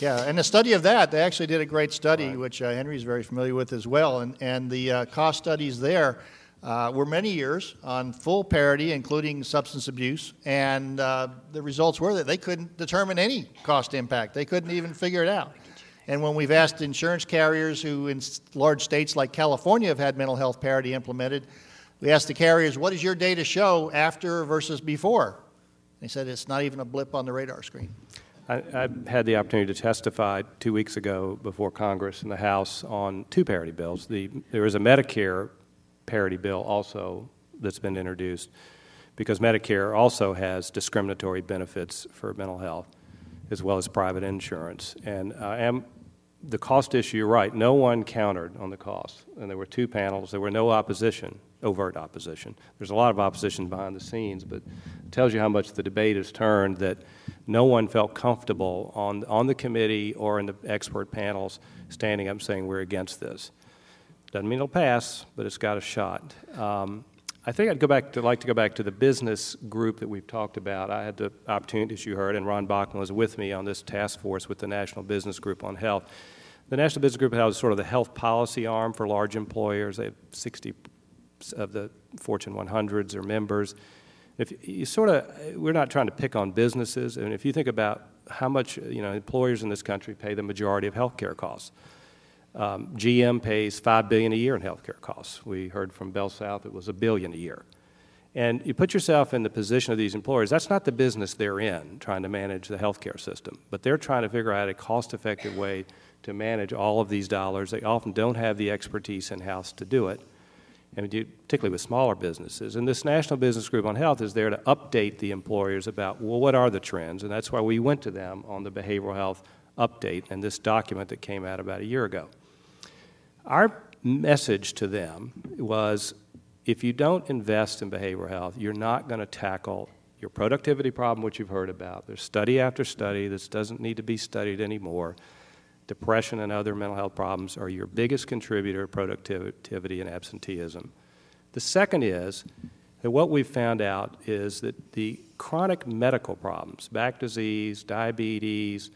Yeah, and a study of that, they actually did a great study, right. which uh, Henry is very familiar with as well. And, and the uh, cost studies there uh, were many years on full parity, including substance abuse. And uh, the results were that they couldn't determine any cost impact, they couldn't even figure it out. And when we've asked insurance carriers who, in large states like California, have had mental health parity implemented, we asked the carriers, what does your data show after versus before? They said it's not even a blip on the radar screen. I, I, had the opportunity to testify two weeks ago before Congress and the House on two parity bills. The, there is a Medicare parity bill also that's been introduced because Medicare also has discriminatory benefits for mental health as well as private insurance. And I am the cost issue, you're right, no one countered on the cost. And there were two panels, there were no opposition overt opposition. There's a lot of opposition behind the scenes, but it tells you how much the debate has turned that no one felt comfortable on, on the committee or in the expert panels standing up saying we're against this. Doesn't mean it'll pass, but it's got a shot. Um, I think I'd go back to like to go back to the business group that we've talked about. I had the opportunity, as you heard, and Ron Bachman was with me on this task force with the National Business Group on Health. The National Business Group has sort of the health policy arm for large employers. They have 60 of the Fortune 100s or members. If you sort of, we're not trying to pick on businesses, and if you think about how much you know employers in this country pay the majority of healthcare costs. Um, GM pays five billion a year in healthcare costs. We heard from Bell South it was a billion a year. And you put yourself in the position of these employers. That's not the business they're in, trying to manage the healthcare system, but they're trying to figure out a cost-effective way to manage all of these dollars. They often don't have the expertise in house to do it and particularly with smaller businesses. And this National Business Group on Health is there to update the employers about, well, what are the trends? And that's why we went to them on the behavioral health update and this document that came out about a year ago. Our message to them was if you don't invest in behavioral health, you're not going to tackle your productivity problem, which you've heard about. There's study after study. This doesn't need to be studied anymore depression and other mental health problems are your biggest contributor to productivity and absenteeism. The second is that what we've found out is that the chronic medical problems, back disease, diabetes,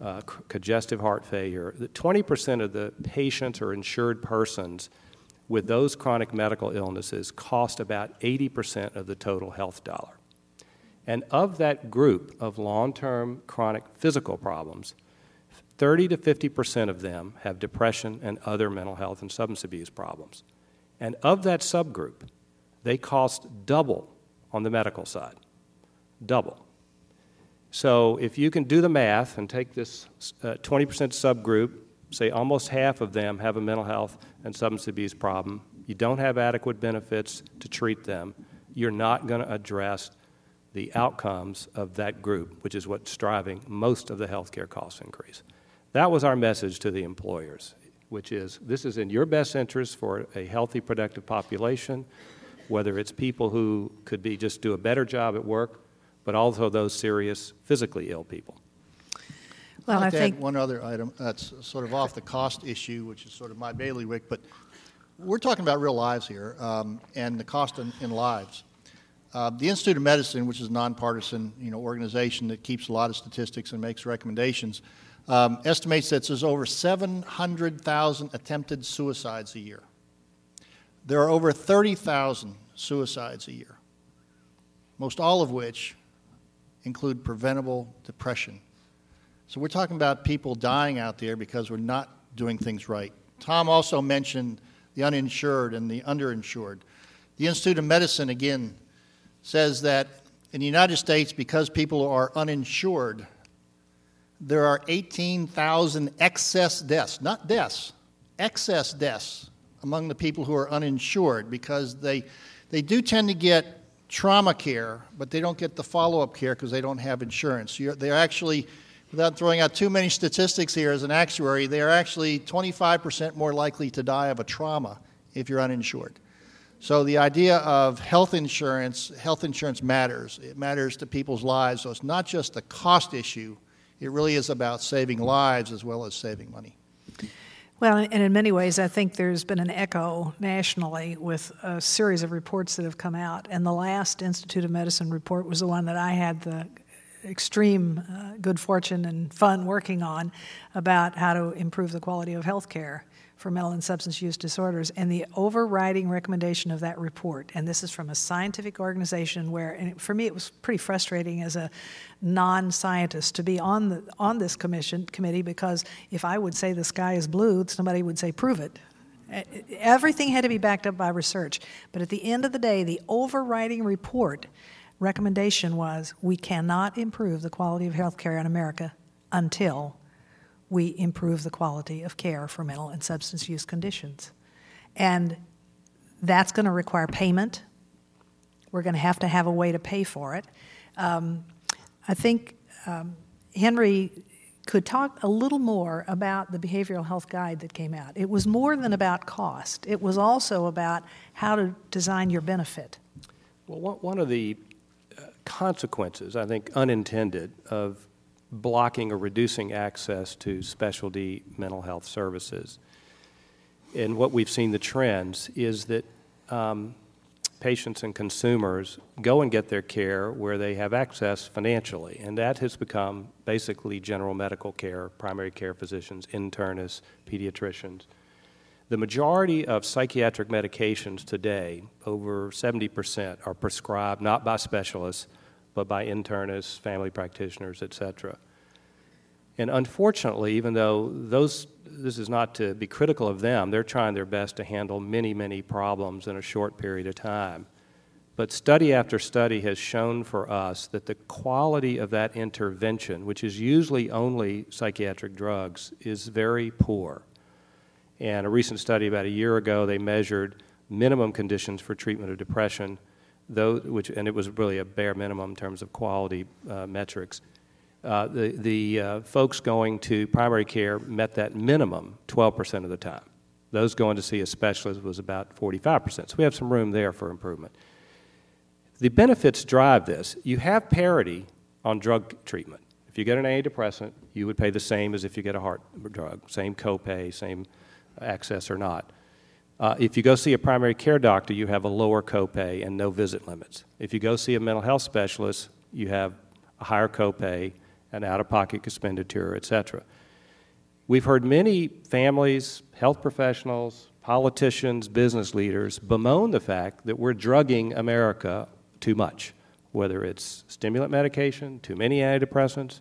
uh, congestive heart failure, that 20% of the patients or insured persons with those chronic medical illnesses cost about 80% of the total health dollar. And of that group of long term chronic physical problems, 30 to 50% of them have depression and other mental health and substance abuse problems. And of that subgroup, they cost double on the medical side. Double. So if you can do the math and take this uh, 20% subgroup, say almost half of them have a mental health and substance abuse problem, you don't have adequate benefits to treat them, you're not going to address the outcomes of that group, which is what's driving most of the healthcare cost increase. That was our message to the employers, which is this is in your best interest for a healthy, productive population, whether it's people who could be just do a better job at work but also those serious physically ill people. Well, I'd like I think one other item that's sort of off the cost issue, which is sort of my bailiwick, but we're talking about real lives here um, and the cost in, in lives. Uh, the Institute of Medicine, which is a nonpartisan you know, organization that keeps a lot of statistics and makes recommendations, um, estimates that there's over 700,000 attempted suicides a year. There are over 30,000 suicides a year, most all of which include preventable depression. So we're talking about people dying out there because we're not doing things right. Tom also mentioned the uninsured and the underinsured. The Institute of Medicine, again, says that in the United States, because people are uninsured, there are 18,000 excess deaths, not deaths, excess deaths among the people who are uninsured because they, they do tend to get trauma care, but they don't get the follow up care because they don't have insurance. You're, they're actually, without throwing out too many statistics here as an actuary, they are actually 25% more likely to die of a trauma if you're uninsured. So the idea of health insurance, health insurance matters. It matters to people's lives. So it's not just a cost issue, it really is about saving lives as well as saving money. Well, and in many ways, I think there's been an echo nationally with a series of reports that have come out. And the last Institute of Medicine report was the one that I had the extreme uh, good fortune and fun working on about how to improve the quality of health care for mental and substance use disorders. And the overriding recommendation of that report, and this is from a scientific organization where, and for me, it was pretty frustrating as a non-scientist to be on the on this commission committee because if I would say the sky is blue, somebody would say prove it. Everything had to be backed up by research. But at the end of the day, the overriding report recommendation was we cannot improve the quality of health care in America until we improve the quality of care for mental and substance use conditions. And that's going to require payment. We're going to have to have a way to pay for it. Um, I think um, Henry could talk a little more about the behavioral health guide that came out. It was more than about cost, it was also about how to design your benefit. Well, one of the uh, consequences, I think, unintended of blocking or reducing access to specialty mental health services. And what we've seen the trends is that um, patients and consumers go and get their care where they have access financially, and that has become basically general medical care, primary care physicians, internists, pediatricians. The majority of psychiatric medications today, over 70%, are prescribed not by specialists but by internists, family practitioners, etc. And unfortunately, even though those, this is not to be critical of them, they're trying their best to handle many, many problems in a short period of time. But study after study has shown for us that the quality of that intervention, which is usually only psychiatric drugs, is very poor. And a recent study about a year ago, they measured minimum conditions for treatment of depression which, and it was really a bare minimum in terms of quality uh, metrics. Uh, the the uh, folks going to primary care met that minimum 12% of the time. Those going to see a specialist was about 45%. So we have some room there for improvement. The benefits drive this. You have parity on drug treatment. If you get an antidepressant, you would pay the same as if you get a heart drug, same copay, same access or not. Uh, if you go see a primary care doctor, you have a lower copay and no visit limits. If you go see a mental health specialist, you have a higher copay and out of pocket expenditure, et cetera. We've heard many families, health professionals, politicians, business leaders bemoan the fact that we're drugging America too much, whether it's stimulant medication, too many antidepressants.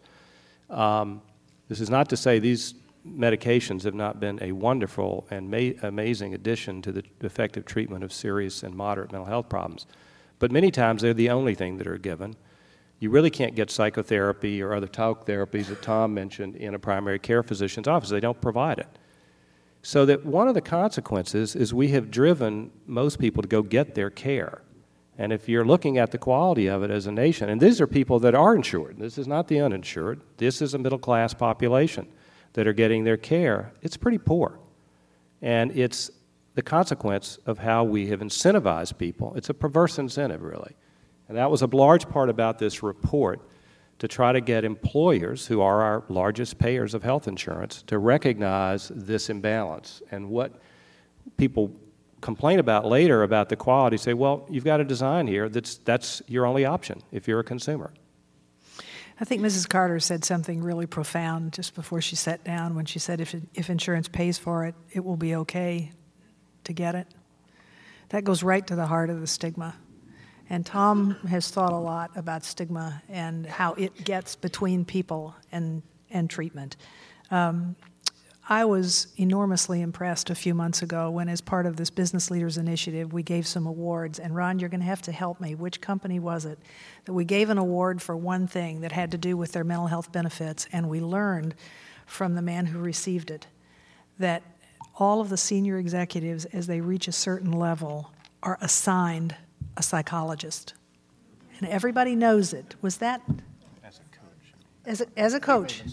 Um, this is not to say these medications have not been a wonderful and ma- amazing addition to the effective treatment of serious and moderate mental health problems. But many times they're the only thing that are given. You really can't get psychotherapy or other talk therapies that Tom mentioned in a primary care physician's office. They don't provide it. So that one of the consequences is we have driven most people to go get their care. And if you're looking at the quality of it as a nation, and these are people that are insured, this is not the uninsured, this is a middle class population that are getting their care, it's pretty poor. And it's the consequence of how we have incentivized people. It's a perverse incentive, really. And that was a large part about this report to try to get employers, who are our largest payers of health insurance, to recognize this imbalance. And what people complain about later about the quality say, well, you've got a design here that's, that's your only option if you're a consumer. I think Mrs. Carter said something really profound just before she sat down when she said if, if insurance pays for it, it will be okay to get it. That goes right to the heart of the stigma. And Tom has thought a lot about stigma and how it gets between people and, and treatment. Um, I was enormously impressed a few months ago when, as part of this Business Leaders Initiative, we gave some awards. And Ron, you're going to have to help me. Which company was it that we gave an award for one thing that had to do with their mental health benefits? And we learned from the man who received it that all of the senior executives, as they reach a certain level, are assigned a psychologist. And everybody knows it. Was that? As a coach. As a, as a coach.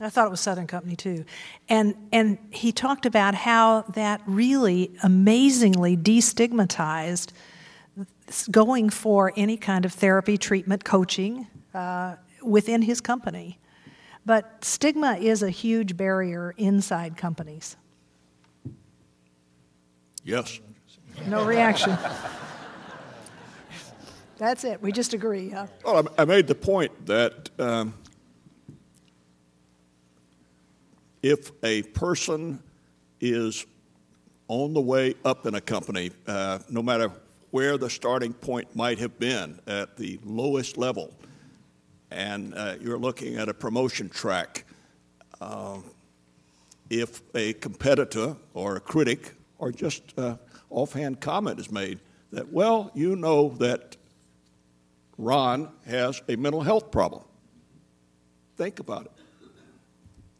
I thought it was Southern Company too. And, and he talked about how that really amazingly destigmatized going for any kind of therapy, treatment, coaching uh, within his company. But stigma is a huge barrier inside companies. Yes. No reaction. That's it. We just agree. Huh? Well, I made the point that um, if a person is on the way up in a company, uh, no matter where the starting point might have been at the lowest level, and uh, you're looking at a promotion track, uh, if a competitor or a critic or just uh, offhand comment is made that, well, you know that Ron has a mental health problem. Think about it.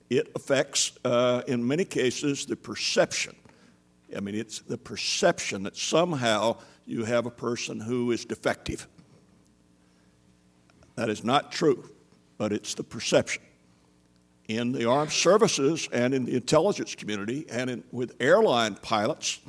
It affects, uh, in many cases, the perception. I mean, it's the perception that somehow you have a person who is defective. That is not true, but it's the perception. In the armed services and in the intelligence community and in, with airline pilots,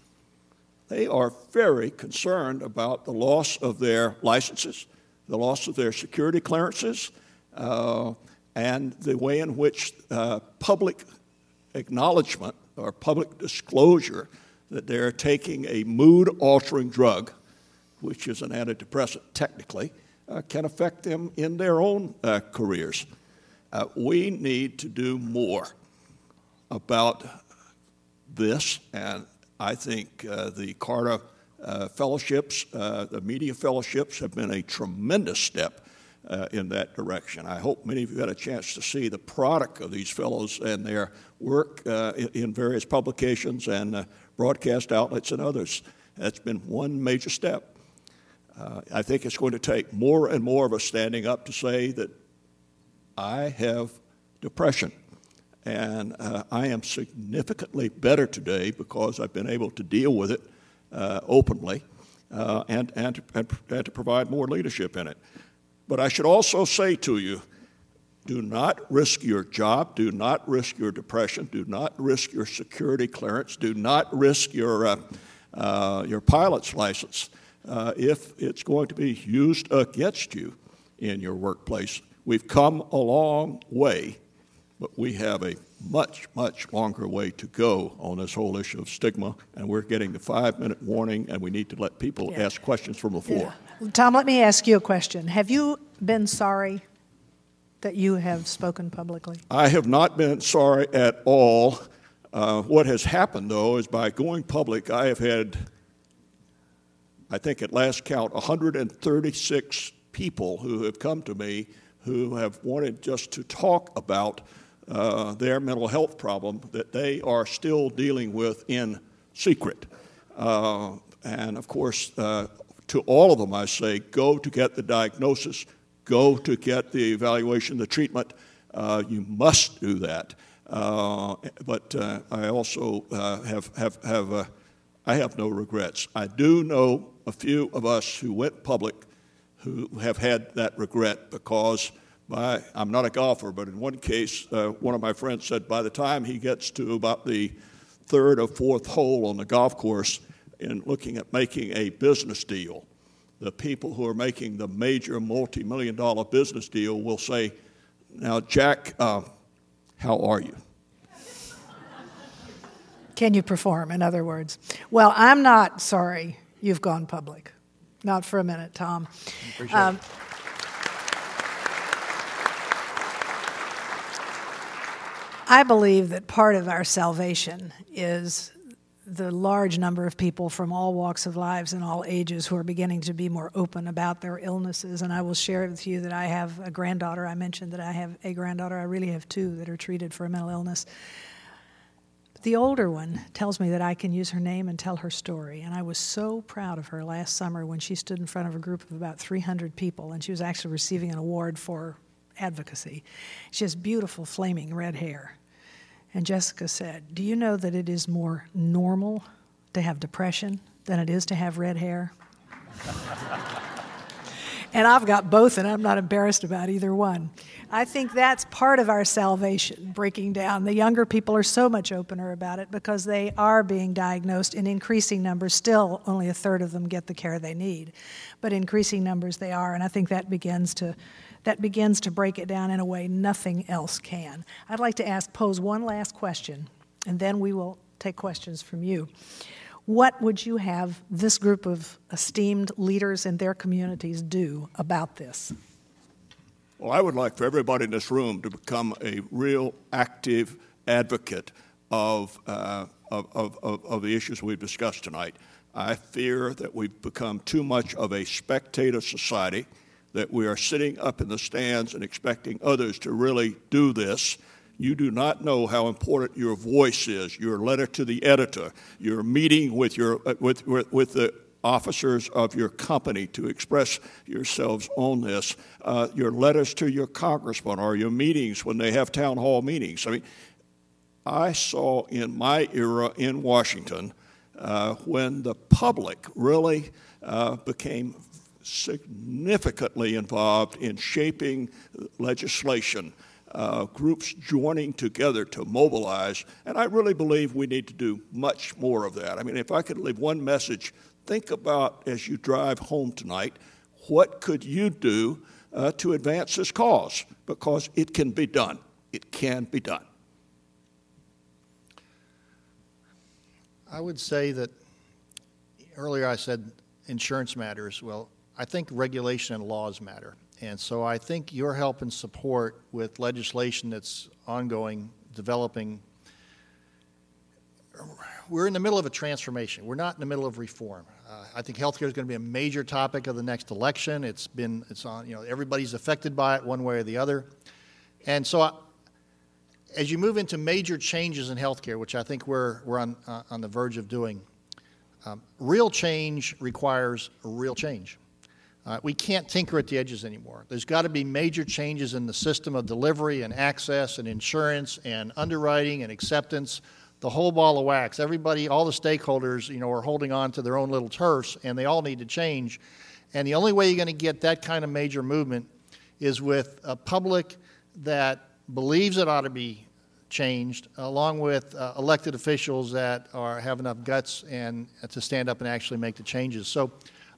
they are very concerned about the loss of their licenses the loss of their security clearances, uh, and the way in which uh, public acknowledgement or public disclosure that they're taking a mood altering drug, which is an antidepressant technically, uh, can affect them in their own uh, careers. Uh, we need to do more about this, and I think uh, the Carter uh, fellowships, the media fellowships, have been a tremendous step uh, in that direction. I hope many of you had a chance to see the product of these fellows and their work uh, in various publications and uh, broadcast outlets and others. That's been one major step. Uh, I think it's going to take more and more of us standing up to say that I have depression. And I am significantly better today because I've been able to deal with it uh, openly uh, and, and, and to provide more leadership in it. But I should also say to you, do not risk your job. Do not risk your depression. Do not risk your security clearance. Do not risk your, uh, uh, your pilot's license uh, if it's going to be used against you in your workplace. We've come a long way, but we have a much, much longer way to go on this whole issue of stigma, and we're getting the five minute warning, and we need to let people yeah. ask questions from the floor. Yeah. Tom, let me ask you a question. Have you been sorry? that you have spoken publicly? I have not been sorry at all. Uh, what has happened, though, is by going public, I have had, I think at last count, 136 people who have come to me who have wanted just to talk about uh, their mental health problem that they are still dealing with in secret. Uh, and of course, uh, to all of them, I say go to get the diagnosis, go to get the evaluation, the treatment. Uh, you must do that. Uh, but uh, I also have, have, have I have no regrets. I do know a few of us who went public who have had that regret because by, I'm not a golfer, but in one case, uh, one of my friends said by the time he gets to about the third or fourth hole on the golf course in looking at making a business deal, the people who are making the major multi million dollar business deal will say, Now, Jack, uh, how are you? Can you perform, in other words? Well, I'm not sorry you've gone public. Not for a minute, Tom. Um, I believe that part of our salvation is the large number of people from all walks of lives and all ages who are beginning to be more open about their illnesses. And I will share with you that I have a granddaughter. I mentioned that I have a granddaughter. I really have two that are treated for a mental illness. The older one tells me that I can use her name and tell her story. And I was so proud of her last summer when she stood in front of a group of about 300 people and she was actually receiving an award for advocacy. She has beautiful, flaming red hair. And Jessica said, Do you know that it is more normal to have depression than it is to have red hair? and I've got both, and I'm not embarrassed about either one. I think that's part of our salvation, breaking down. The younger people are so much opener about it because they are being diagnosed in increasing numbers. Still, only a third of them get the care they need, but increasing numbers they are, and I think that begins to that begins to break it down in a way nothing else can. I'd like to ask, pose one last question, and then we will take questions from you. What would you have this group of esteemed leaders in their communities do about this? Well, I would like for everybody in this room to become a real active advocate of, uh, of, of, of, the issues we've discussed tonight. I fear that we've become too much of a spectator society that we are sitting up in the stands and expecting others to really do this. You do not know how important your voice is, your letter to the editor, your meeting with, your, uh, with, with, with the officers of your company to express yourselves on this, uh, your letters to your congressman or your meetings when they have town hall meetings. I mean, I saw in my era in Washington uh, when the public really uh, became significantly involved in shaping legislation, uh, groups joining together to mobilize, and I really believe we need to do much more of that. I mean, if I could leave one message, think about as you drive home tonight, what could you do uh, to advance this cause? Because it can be done. It can be done. I would say that earlier I said insurance matters. Well, I think regulation and laws matter. And so I think your help and support with legislation that's ongoing, developing, we're in the middle of a transformation. We're not in the middle of reform. Uh, I think healthcare is going to be a major topic of the next election. It's been, it's on, you know, everybody's affected by it one way or the other. And so I, as you move into major changes in healthcare, which I think we're, we're on, uh, on the verge of doing, um, real change requires real change. Uh, we can't tinker at the edges anymore. There's got to be major changes in the system of delivery and access and insurance and underwriting and acceptance, the whole ball of wax. Everybody, all the stakeholders, you know, are holding on to their own little turfs, and they all need to change. And the only way you're going to get that kind of major movement is with a public that believes it ought to be changed, along with uh, elected officials that are have enough guts and uh, to stand up and actually make the changes. So.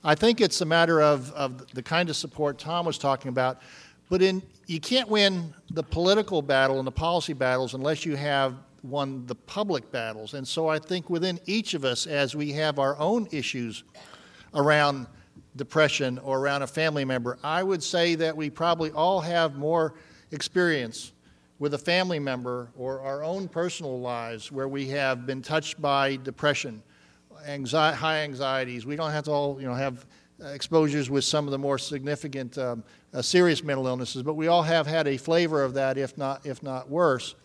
I think it's a matter of, of the kind of support Tom was talking about. But in, you can't win the political battle and the policy battles unless you have won the public battles. And so I think within each of us, as we have our own issues around depression or around a family member, I would say that we probably all have more experience with a family member or our own personal lives where we have been touched by depression, anxiety, high anxieties. We don't have to all you know have exposures with some of the more significant um, uh, serious mental illnesses, but we all have had a flavor of that, if not if not worse.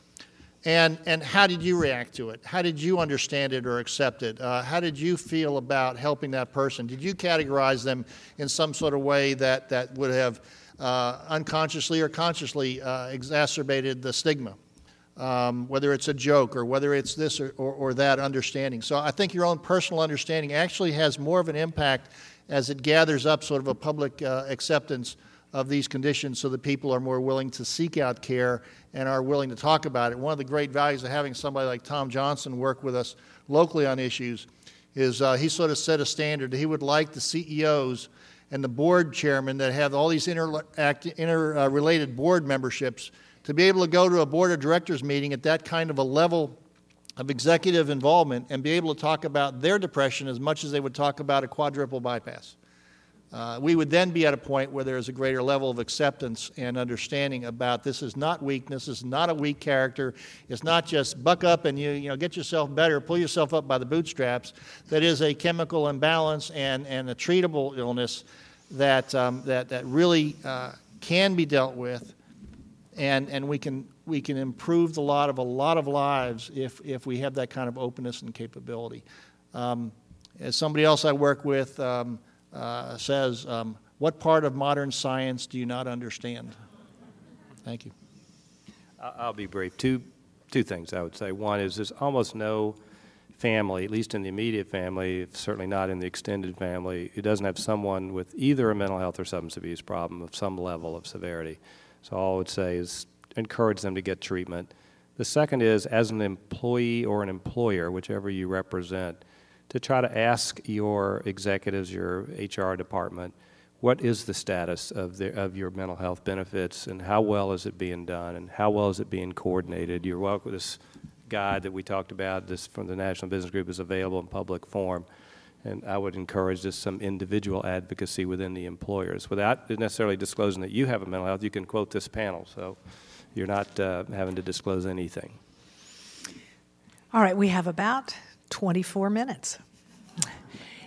And, and how did you react to it? How did you understand it or accept it? Uh, how did you feel about helping that person? Did you categorize them in some sort of way that, that would have uh, unconsciously or consciously uh, exacerbated the stigma? Um, whether it's a joke or whether it's this or, or, or, that understanding. So I think your own personal understanding actually has more of an impact as it gathers up sort of a public uh, acceptance of these conditions so that people are more willing to seek out care and are willing to talk about it. One of the great values of having somebody like Tom Johnson work with us locally on issues is uh, he sort of set a standard. that He would like the CEOs and the board chairmen that have all these interrelated inter, uh, board memberships to be able to go to a board of directors meeting at that kind of a level of executive involvement and be able to talk about their depression as much as they would talk about a quadruple bypass. Uh, we would then be at a point where there is a greater level of acceptance and understanding about this is not weakness, this is not a weak character, it's not just buck up and you, you know, get yourself better, pull yourself up by the bootstraps. That is a chemical imbalance and, and a treatable illness that, um, that, that really uh, can be dealt with, and, and we, can, we can improve the lot of a lot of lives if, if we have that kind of openness and capability. Um, as somebody else I work with, um, uh, says, um, What part of modern science do you not understand? Thank you. I'll be brief. Two, two things I would say. One is there's almost no family, at least in the immediate family, certainly not in the extended family, who doesn't have someone with either a mental health or substance abuse problem of some level of severity. So all I would say is encourage them to get treatment. The second is, as an employee or an employer, whichever you represent, to try to ask your executives, your HR department, what is the status of, the, of your mental health benefits and how well is it being done and how well is it being coordinated? You're welcome. This guide that we talked about, this from the National Business Group, is available in public form. And I would encourage just some individual advocacy within the employers. Without necessarily disclosing that you have a mental health, you can quote this panel. So you're not uh, having to disclose anything. All right, we have about 24 minutes.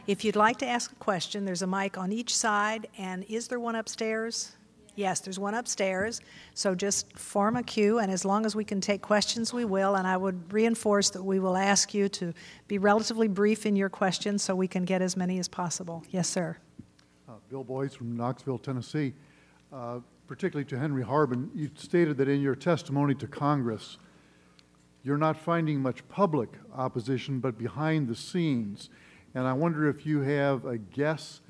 If you'd like to ask a question, there's a mic on each side, and is there one upstairs? Yes, there's one upstairs. So just form a queue, and as long as we can take questions, we will. And I would reinforce that we will ask you to be relatively brief in your questions so we can get as many as possible. Yes, sir. Uh, Bill Boyce from Knoxville, Tennessee. Uh, particularly to Henry Harbin, you stated that in your testimony to Congress, you're not finding much public opposition, but behind the scenes. And I wonder if you have a guess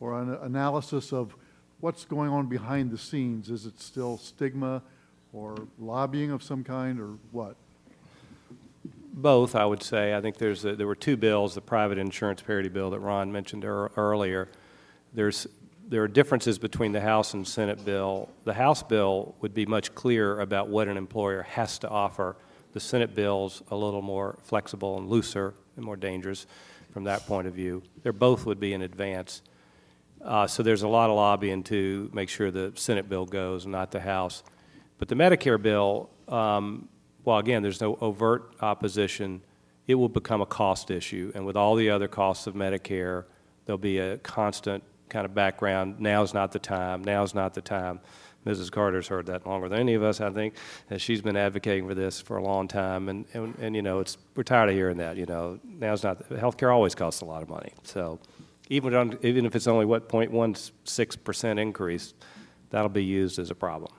or an analysis of what's going on behind the scenes. Is it still stigma or lobbying of some kind or what? Both, I would say. I think there's a, there were two bills, the private insurance parity bill that Ron mentioned er- earlier. There's there are differences between the House and Senate bill. The House bill would be much clearer about what an employer has to offer the Senate bill's a little more flexible and looser and more dangerous from that point of view. They both would be in advance. Uh, so there's a lot of lobbying to make sure the Senate bill goes, not the House. But the Medicare bill, um, well, again, there's no overt opposition. It will become a cost issue, and with all the other costs of Medicare, there'll be a constant kind of background. Now's not the time. Now's not the time. Mrs. Carter's heard that longer than any of us, I think, and she's been advocating for this for a long time. And, and, and you know, it's, we're tired of hearing that. You know, now's not, healthcare always costs a lot of money. So even, on, even if it's only, what, 0.16% increase, that'll be used as a problem.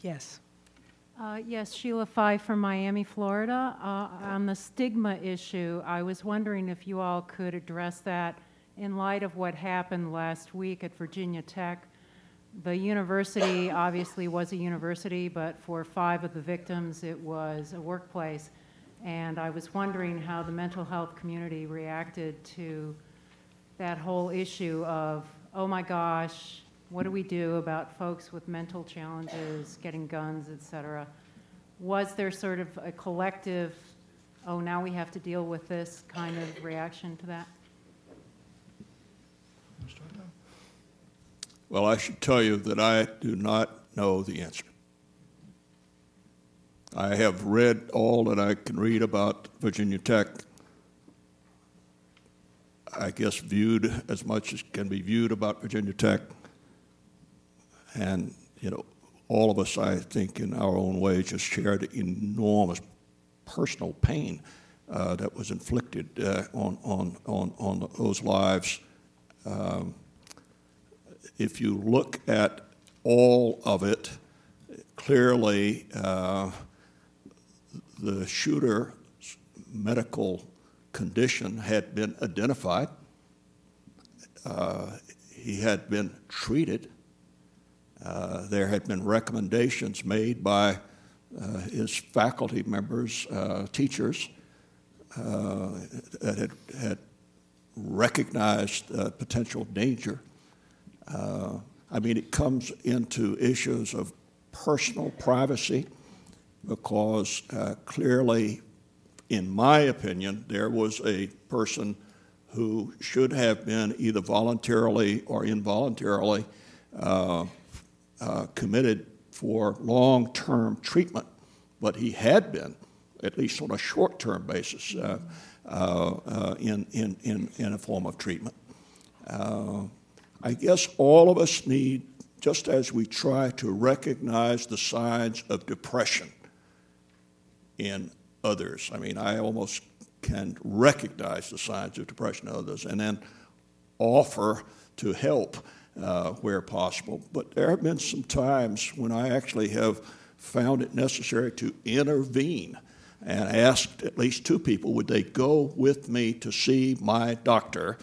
Yes. Uh, yes, Sheila Fife from Miami, Florida. Uh, on the stigma issue, I was wondering if you all could address that in light of what happened last week at Virginia Tech. The university obviously was a university, but for five of the victims, it was a workplace. And I was wondering how the mental health community reacted to that whole issue of, oh my gosh, what do we do about folks with mental challenges, getting guns, et cetera? Was there sort of a collective, oh, now we have to deal with this kind of reaction to that? Well, I should tell you that I do not know the answer. I have read all that I can read about Virginia Tech. I guess viewed as much as can be viewed about Virginia Tech. And, you know, all of us, I think, in our own way, just shared enormous personal pain uh, that was inflicted uh, on, on, on, on those lives. Um, if you look at all of it, clearly uh, the shooter's medical condition had been identified. Uh, he had been treated. Uh, there had been recommendations made by uh, his faculty members, uh, teachers, uh, that had, had recognized potential danger. I mean, it comes into issues of personal privacy because uh, clearly, in my opinion, there was a person who should have been either voluntarily or involuntarily uh, uh, committed for long term treatment, but he had been, at least on a short term basis, uh, uh, uh, in, in, in, in a form of treatment. I guess all of us need, just as we try to recognize the signs of depression in others, I mean, I almost can recognize the signs of depression in others and then offer to help uh, where possible. But there have been some times when I actually have found it necessary to intervene and asked at least two people would they go with me to see my doctor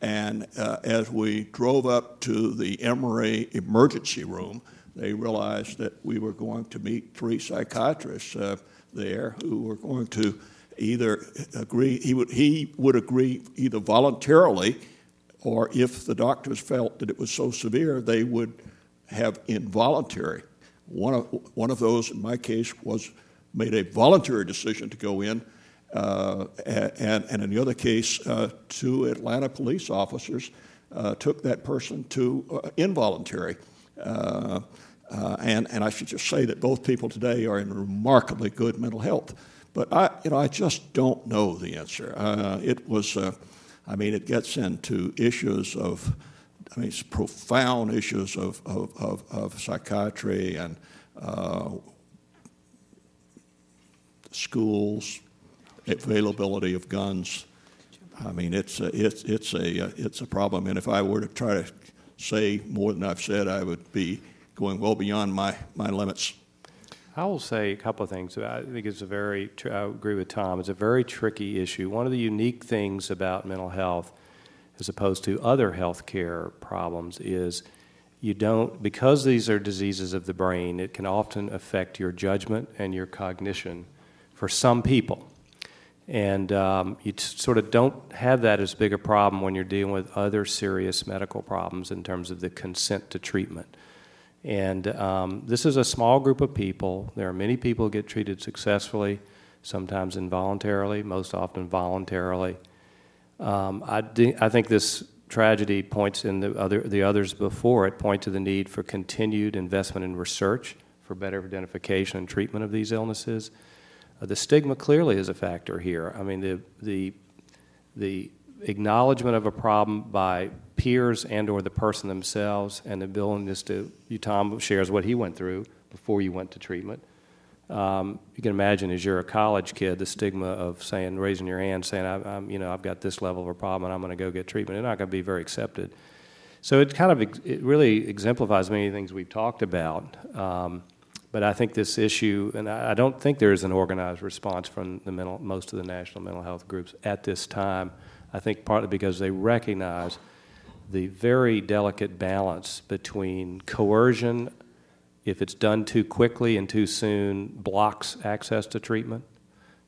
and uh, as we drove up to the Emory emergency room, they realized that we were going to meet three psychiatrists uh, there who were going to either agree, he would, he would agree either voluntarily or if the doctors felt that it was so severe, they would have involuntary. One of, one of those, in my case, was made a voluntary decision to go in uh, and, and, in the other case, uh, two Atlanta police officers uh, took that person to uh, involuntary. Uh, uh, and, and I should just say that both people today are in remarkably good mental health. But I, you know, I just don't know the answer. it was, I mean, it gets into issues of, I mean, profound issues of, of, of, of psychiatry and schools, availability of guns. I mean, it's a, it's, it's, a, uh, it's a problem. And if I were to try to say more than I've said, I would be going well beyond my, my limits. I will say a couple of things. I think it's a very, I agree with Tom, it's a very tricky issue. One of the unique things about mental health, as opposed to other health care problems, is you don't, because these are diseases of the brain, it can often affect your judgment and your cognition for some people. And um, you sort of don't have that as big a problem when you're dealing with other serious medical problems in terms of the consent to treatment. And um, this is a small group of people. There are many people who get treated successfully, sometimes involuntarily, most often voluntarily. Um, I, I think this tragedy points in the, other, the others before it point to the need for continued investment in research for better identification and treatment of these illnesses uh, the stigma clearly is a factor here. I mean, the, the, the acknowledgement of a problem by peers and or the person themselves and the willingness to, you, Tom shares what he went through before you went to treatment. Um, you can imagine as you're a college kid, the stigma of saying, raising your hand, saying, I, am you know, I've got this level of a problem and I'm going to go get treatment. It's not going to be very accepted. So it kind of, it really exemplifies many things we've talked about. Um, but I think this issue, and I don't think there is an organized response from the mental, most of the national mental health groups at this time. I think partly because they recognize the very delicate balance between coercion, if it's done too quickly and too soon, blocks access to treatment.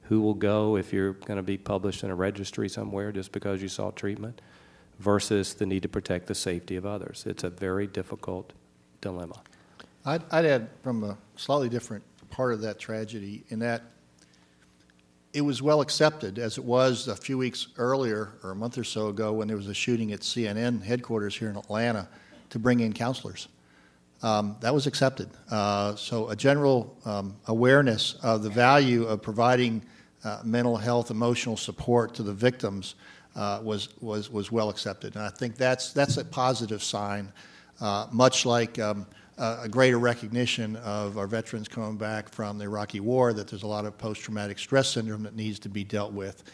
Who will go if you're going to be published in a registry somewhere just because you sought treatment, versus the need to protect the safety of others? It's a very difficult dilemma. I'd, I'd add from a slightly different part of that tragedy in that it was well accepted, as it was a few weeks earlier or a month or so ago when there was a shooting at CNN headquarters here in Atlanta, to bring in counselors. Um, that was accepted. Uh, so a general um, awareness of the value of providing uh, mental health, emotional support to the victims uh, was, was, was well accepted. And I think that's, that's a positive sign, uh, much like um, a greater recognition of our veterans coming back from the Iraqi war, that there's a lot of post-traumatic stress syndrome that needs to be dealt with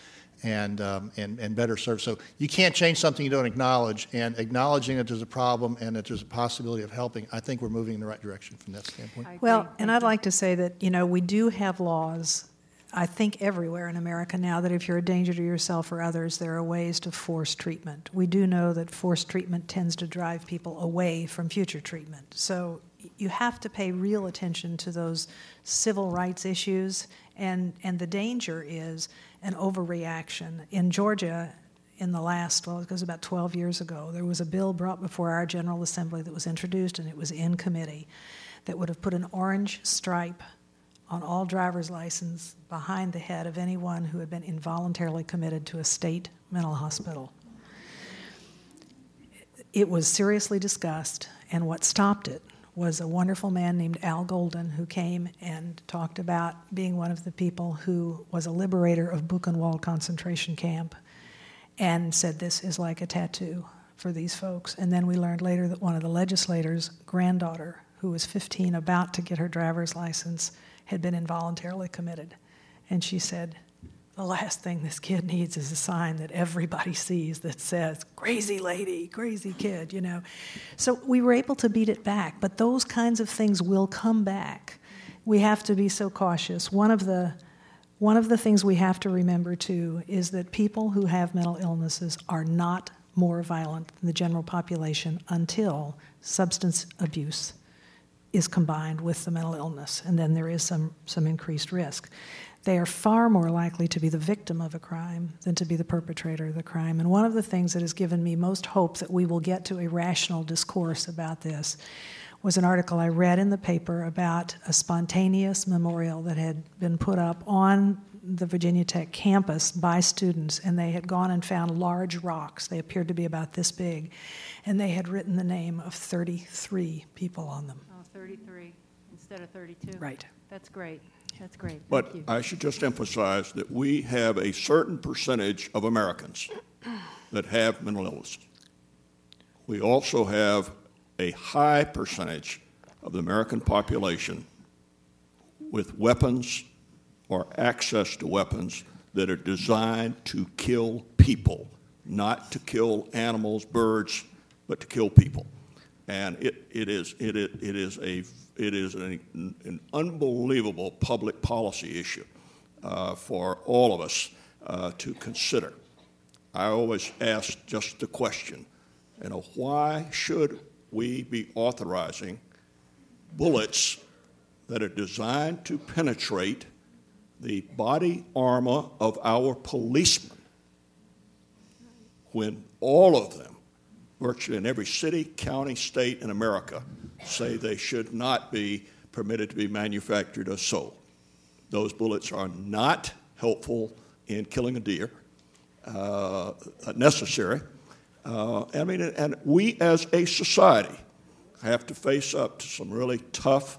and, um, and, and better served. So you can't change something you don't acknowledge, and acknowledging that there's a problem and that there's a possibility of helping, I think we're moving in the right direction from that standpoint. Well, and I'd like to say that, you know, we do have laws, I think everywhere in America now, that if you're a danger to yourself or others, there are ways to force treatment. We do know that forced treatment tends to drive people away from future treatment. So you have to pay real attention to those civil rights issues, and, and the danger is an overreaction. In Georgia, in the last, well, it goes about 12 years ago, there was a bill brought before our General Assembly that was introduced, and it was in committee, that would have put an orange stripe on all driver's license behind the head of anyone who had been involuntarily committed to a state mental hospital. It was seriously discussed, and what stopped it was a wonderful man named Al Golden who came and talked about being one of the people who was a liberator of Buchenwald concentration camp and said this is like a tattoo for these folks. And then we learned later that one of the legislators' granddaughter, who was 15, about to get her driver's license, had been involuntarily committed. And she said, the last thing this kid needs is a sign that everybody sees that says, crazy lady, crazy kid, you know. So we were able to beat it back, but those kinds of things will come back. We have to be so cautious. One of the one of the things we have to remember too is that people who have mental illnesses are not more violent than the general population until substance abuse is combined with the mental illness, and then there is some, some increased risk they are far more likely to be the victim of a crime than to be the perpetrator of the crime. And one of the things that has given me most hope that we will get to a rational discourse about this was an article I read in the paper about a spontaneous memorial that had been put up on the Virginia Tech campus by students, and they had gone and found large rocks. They appeared to be about this big, and they had written the name of 33 people on them. Oh, 33 instead of 32. Right. That's great. That's great. Thank But you. I should just emphasize that we have a certain percentage of Americans that have mental illness. We also have a high percentage of the American population with weapons or access to weapons that are designed to kill people, not to kill animals, birds, but to kill people. And it, it, is, it, it, it is a it is an, an unbelievable public policy issue uh, for all of us uh, to consider. I always ask just the question, you know, why should we be authorizing bullets that are designed to penetrate the body armor of our policemen when all of them, virtually in every city, county, state in America, say they should not be permitted to be manufactured or sold. Those bullets are not helpful in killing a deer, uh, necessary. Uh, I mean, and we as a society have to face up to some really tough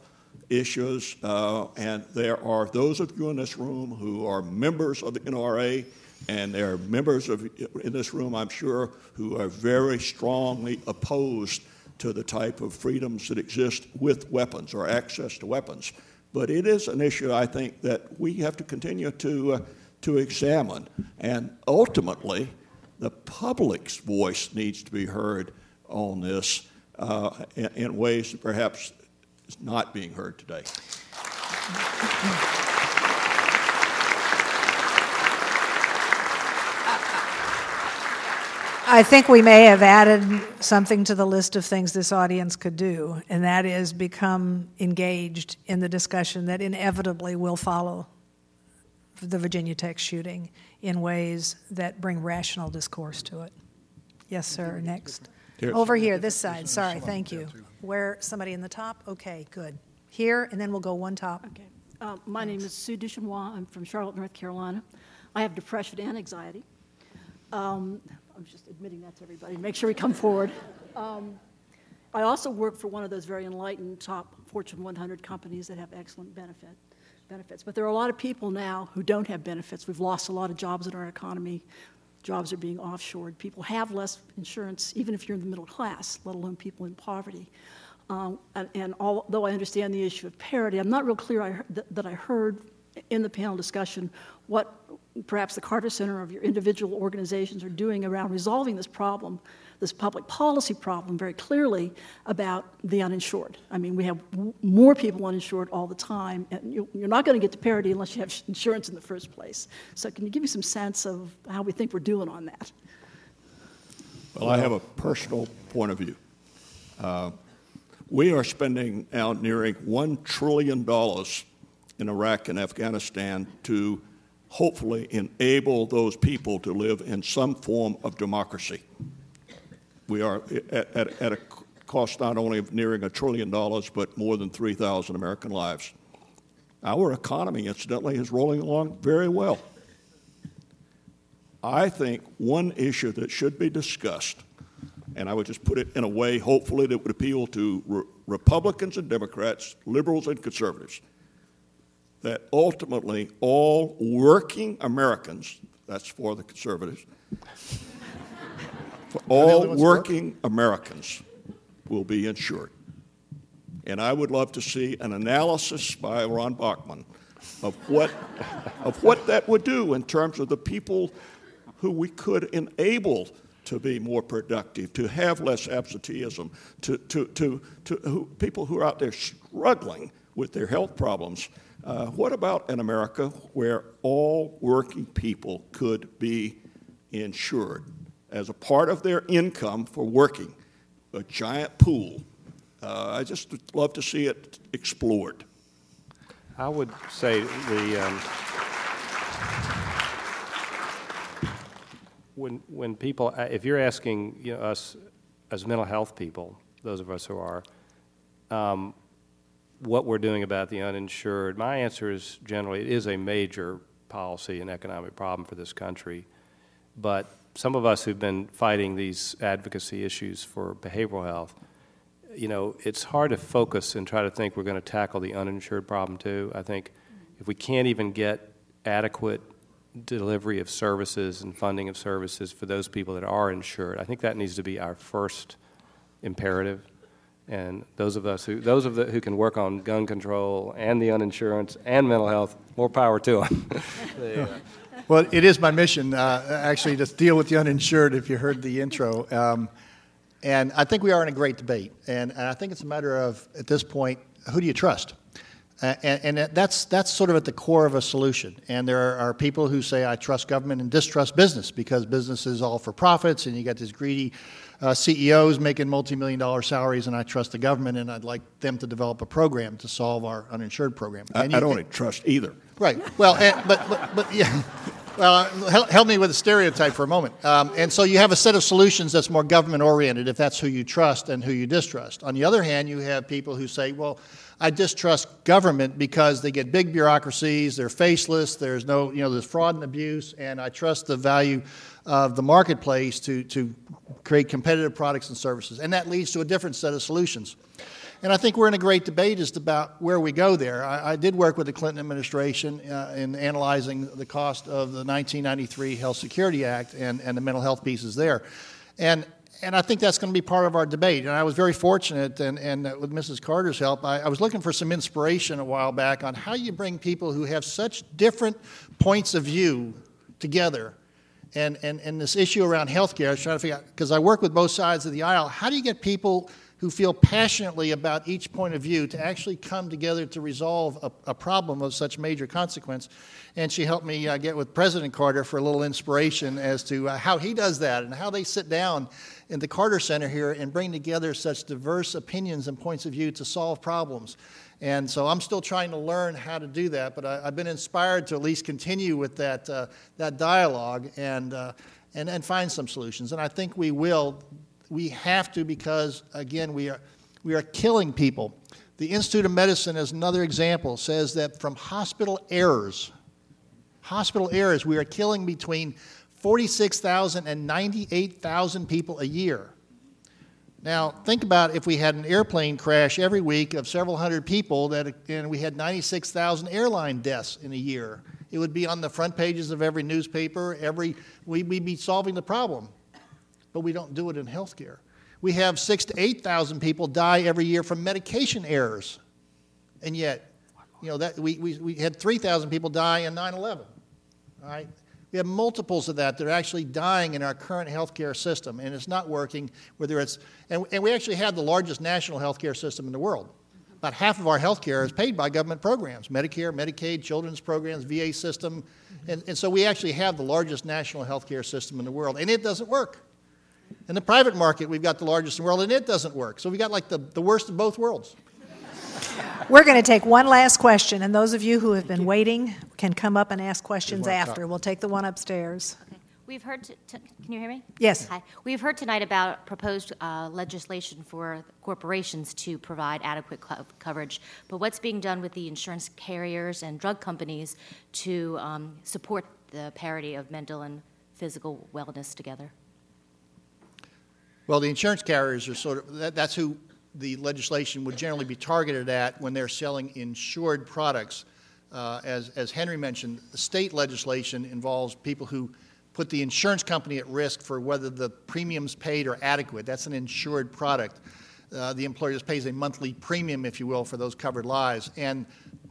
issues, uh, and there are those of you in this room who are members of the NRA, and there are members of in this room, I'm sure, who are very strongly opposed to the type of freedoms that exist with weapons or access to weapons. But it is an issue, I think, that we have to continue to, uh, to examine. And ultimately, the public's voice needs to be heard on this uh, in, in ways that perhaps is not being heard today. I think we may have added something to the list of things this audience could do, and that is become engaged in the discussion that inevitably will follow the Virginia Tech shooting in ways that bring rational discourse to it. Yes, sir. Next. Over here, this side. Sorry, thank you. Where somebody in the top? Okay, good. Here, and then we'll go one top. Okay. Uh, my name is Sue Duchenois. I'm from Charlotte, North Carolina. I have depression and anxiety. Um, I'm just admitting that to everybody. Make sure we come forward. Um, I also work for one of those very enlightened top Fortune 100 companies that have excellent benefit, benefits. But there are a lot of people now who don't have benefits. We've lost a lot of jobs in our economy. Jobs are being offshored. People have less insurance, even if you're in the middle class, let alone people in poverty. Um, and, and, although I understand the issue of parity, I'm not real clear I, that, that I heard in the panel discussion what perhaps the Carter Center of your individual organizations are doing around resolving this problem, this public policy problem, very clearly about the uninsured. I mean, we have w- more people uninsured all the time, and you, are not going to get to parity unless you have insurance in the first place. So, can you give me some sense of how we think we're doing on that? Well, I have a personal point of view. Uh, we are spending now nearing $1 trillion in Iraq and Afghanistan to hopefully enable those people to live in some form of democracy. We are at, at, at a cost not only of nearing a trillion dollars, but more than 3,000 American lives. Our economy, incidentally, is rolling along very well. I think one issue that should be discussed, and I would just put it in a way, hopefully, that would appeal to re- Republicans and Democrats, liberals and conservatives, that ultimately all working Americans, that's for the conservatives, for all working Americans will be insured. And I would love to see an analysis by Ron Bachman of what, of what that would do in terms of the people who we could enable to be more productive, to have less absenteeism, to, to, to, to who, people who are out there struggling with their health problems uh, what about an America where all working people could be insured as a part of their income for working? A giant pool. Uh, I just love to see it explored. I would say the. Um, when, when people, uh, if you're asking you know, us as mental health people, those of us who are, um, what we're doing about the uninsured, my answer is generally it is a major policy and economic problem for this country. But some of us who've been fighting these advocacy issues for behavioral health, you know, it's hard to focus and try to think we're going to tackle the uninsured problem too. I think if we can't even get adequate delivery of services and funding of services for those people that are insured, I think that needs to be our first imperative. And those of us who, those of the, who can work on gun control and the uninsurance and mental health, more power to them. yeah. Well, it is my mission, uh, actually, to deal with the uninsured, if you heard the intro. Um, and I think we are in a great debate. And, and, I think it's a matter of, at this point, who do you trust? Uh, and, and, that's, that's sort of at the core of a solution. And there are, are, people who say, I trust government and distrust business because business is all for profits and you got this greedy uh, CEOs making multi-million dollar salaries, and I trust the government, and I'd like them to develop a program to solve our uninsured program. I, I don't trust either. Right. Well, and, but, but, but yeah. Well, help, help, me with a stereotype for a moment. Um, and so you have a set of solutions that's more government oriented if that's who you trust and who you distrust. On the other hand, you have people who say, well, I distrust government because they get big bureaucracies, they're faceless, there's no, you know, there's fraud and abuse, and I trust the value of the marketplace to, to create competitive products and services. And that leads to a different set of solutions. And I think we're in a great debate as to about where we go there. I, I did work with the Clinton administration uh, in analyzing the cost of the 1993 Health Security Act and, and the mental health pieces there. And, and I think that's going to be part of our debate. And I was very fortunate, and, and with Mrs. Carter's help, I, I was looking for some inspiration a while back on how you bring people who have such different points of view together and, and, and this issue around healthcare, I was trying to figure out, because I work with both sides of the aisle, how do you get people who feel passionately about each point of view to actually come together to resolve a, a problem of such major consequence? And she helped me uh, get with President Carter for a little inspiration as to uh, how he does that and how they sit down in the Carter Center here and bring together such diverse opinions and points of view to solve problems. And so I'm still trying to learn how to do that, but I, have been inspired to at least continue with that, uh, that dialogue and, uh, and, and find some solutions. And I think we will. We have to because, again, we are, we are killing people. The Institute of Medicine, as another example, says that from hospital errors, hospital errors, we are killing between 46,000 and 98,000 people a year. Now, think about if we had an airplane crash every week of several hundred people, that, and we had 96,000 airline deaths in a year. It would be on the front pages of every newspaper, every, we'd be solving the problem. But we don't do it in healthcare. We have six to 8,000 people die every year from medication errors. And yet, you know, that, we, we, we had 3,000 people die in 9 11. All right? We have multiples of that that are actually dying in our current healthcare system, and it's not working. Whether it's and, and we actually have the largest national healthcare system in the world. About half of our healthcare is paid by government programs: Medicare, Medicaid, children's programs, VA system, and, and so we actually have the largest national healthcare system in the world, and it doesn't work. In the private market, we've got the largest in the world, and it doesn't work. So we've got like the, the worst of both worlds. We're going to take one last question, and those of you who have been waiting can come up and ask questions after. We'll take the one upstairs. Okay. We've heard. T- t- can you hear me? Yes. Hi. We've heard tonight about proposed uh, legislation for corporations to provide adequate co- coverage, but what's being done with the insurance carriers and drug companies to um, support the parity of mental and physical wellness together? Well, the insurance carriers are sort of that, that's who the legislation would generally be targeted at when they're selling insured products. Uh, as, as Henry mentioned, the state legislation involves people who put the insurance company at risk for whether the premiums paid are adequate. That's an insured product. Uh, the employer just pays a monthly premium, if you will, for those covered lives. And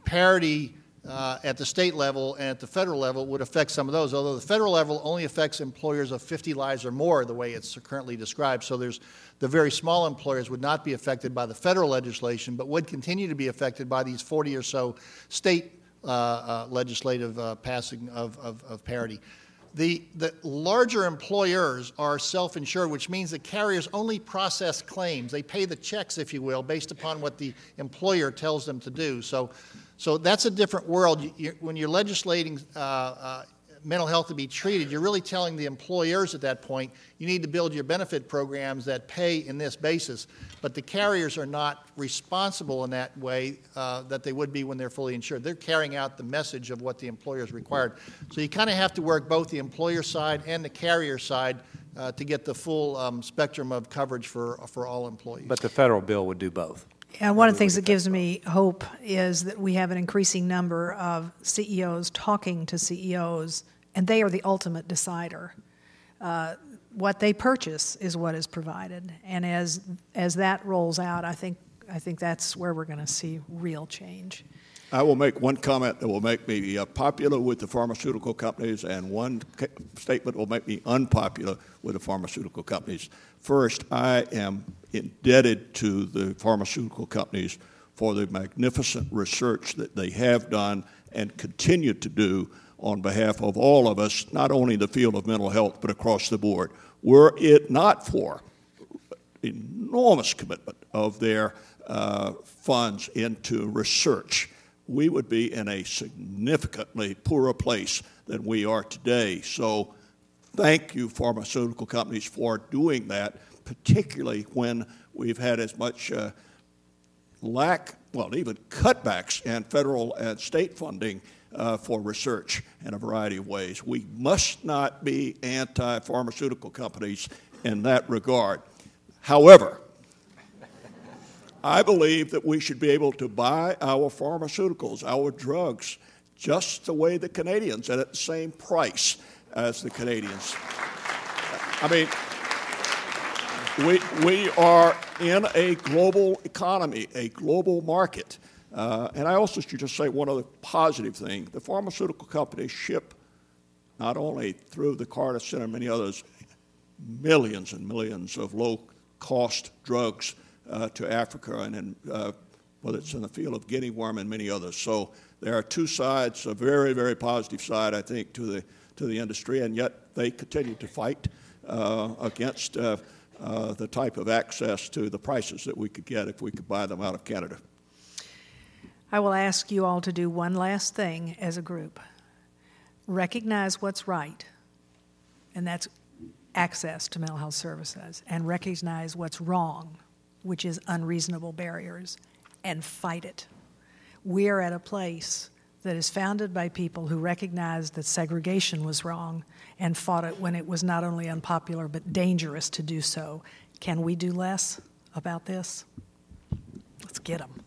parity uh, at the state level and at the federal level would affect some of those, although the federal level only affects employers of 50 lives or more, the way it's currently described. So there's the very small employers would not be affected by the federal legislation, but would continue to be affected by these 40 or so state uh, uh, legislative uh, passing of, of, of parity. The, the larger employers are self insured, which means the carriers only process claims. They pay the checks, if you will, based upon what the employer tells them to do. So so that's a different world. You're, when you're legislating uh, uh, mental health to be treated, you're really telling the employers at that point, you need to build your benefit programs that pay in this basis. But the carriers are not responsible in that way uh, that they would be when they're fully insured. They're carrying out the message of what the employer is required. So you kind of have to work both the employer side and the carrier side uh, to get the full um, spectrum of coverage for, for all employees. But the federal bill would do both. And one of the things that gives me hope is that we have an increasing number of CEOs talking to CEOs, and they are the ultimate decider. Uh, what they purchase is what is provided, and as as that rolls out, I think I think that's where we're going to see real change. I will make one comment that will make me uh, popular with the pharmaceutical companies, and one ca- statement will make me unpopular with the pharmaceutical companies. First, I am indebted to the pharmaceutical companies for the magnificent research that they have done and continue to do on behalf of all of us, not only in the field of mental health, but across the board. Were it not for enormous commitment of their uh, funds into research, we would be in a significantly poorer place than we are today. So, thank you, pharmaceutical companies, for doing that, particularly when we've had as much uh, lack, well, even cutbacks in federal and state funding uh, for research in a variety of ways. We must not be anti pharmaceutical companies in that regard. However, I believe that we should be able to buy our pharmaceuticals, our drugs, just the way the Canadians, and at the same price as the Canadians. I mean, we, we are in a global economy, a global market. Uh, and I also should just say one other positive thing. The pharmaceutical companies ship not only through the Carter Center and many others, millions and millions of low cost drugs to Africa and in, uh, whether it's in the field of guinea worm and many others. So there are two sides, a very, very positive side, I think, to the, to the industry, and yet they continue to fight uh, against uh, uh, the type of access to the prices that we could get if we could buy them out of Canada. I will ask you all to do one last thing as a group recognize what's right, and that's access to mental health services, and recognize what's wrong which is unreasonable barriers, and fight it. We're at a place that is founded by people who recognized that segregation was wrong and fought it when it was not only unpopular but dangerous to do so. Can we do less about this? Let's get them.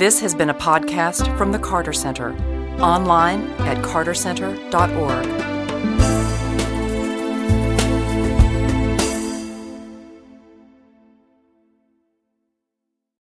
This has been a podcast from the Carter Center, online at cartercenter.org.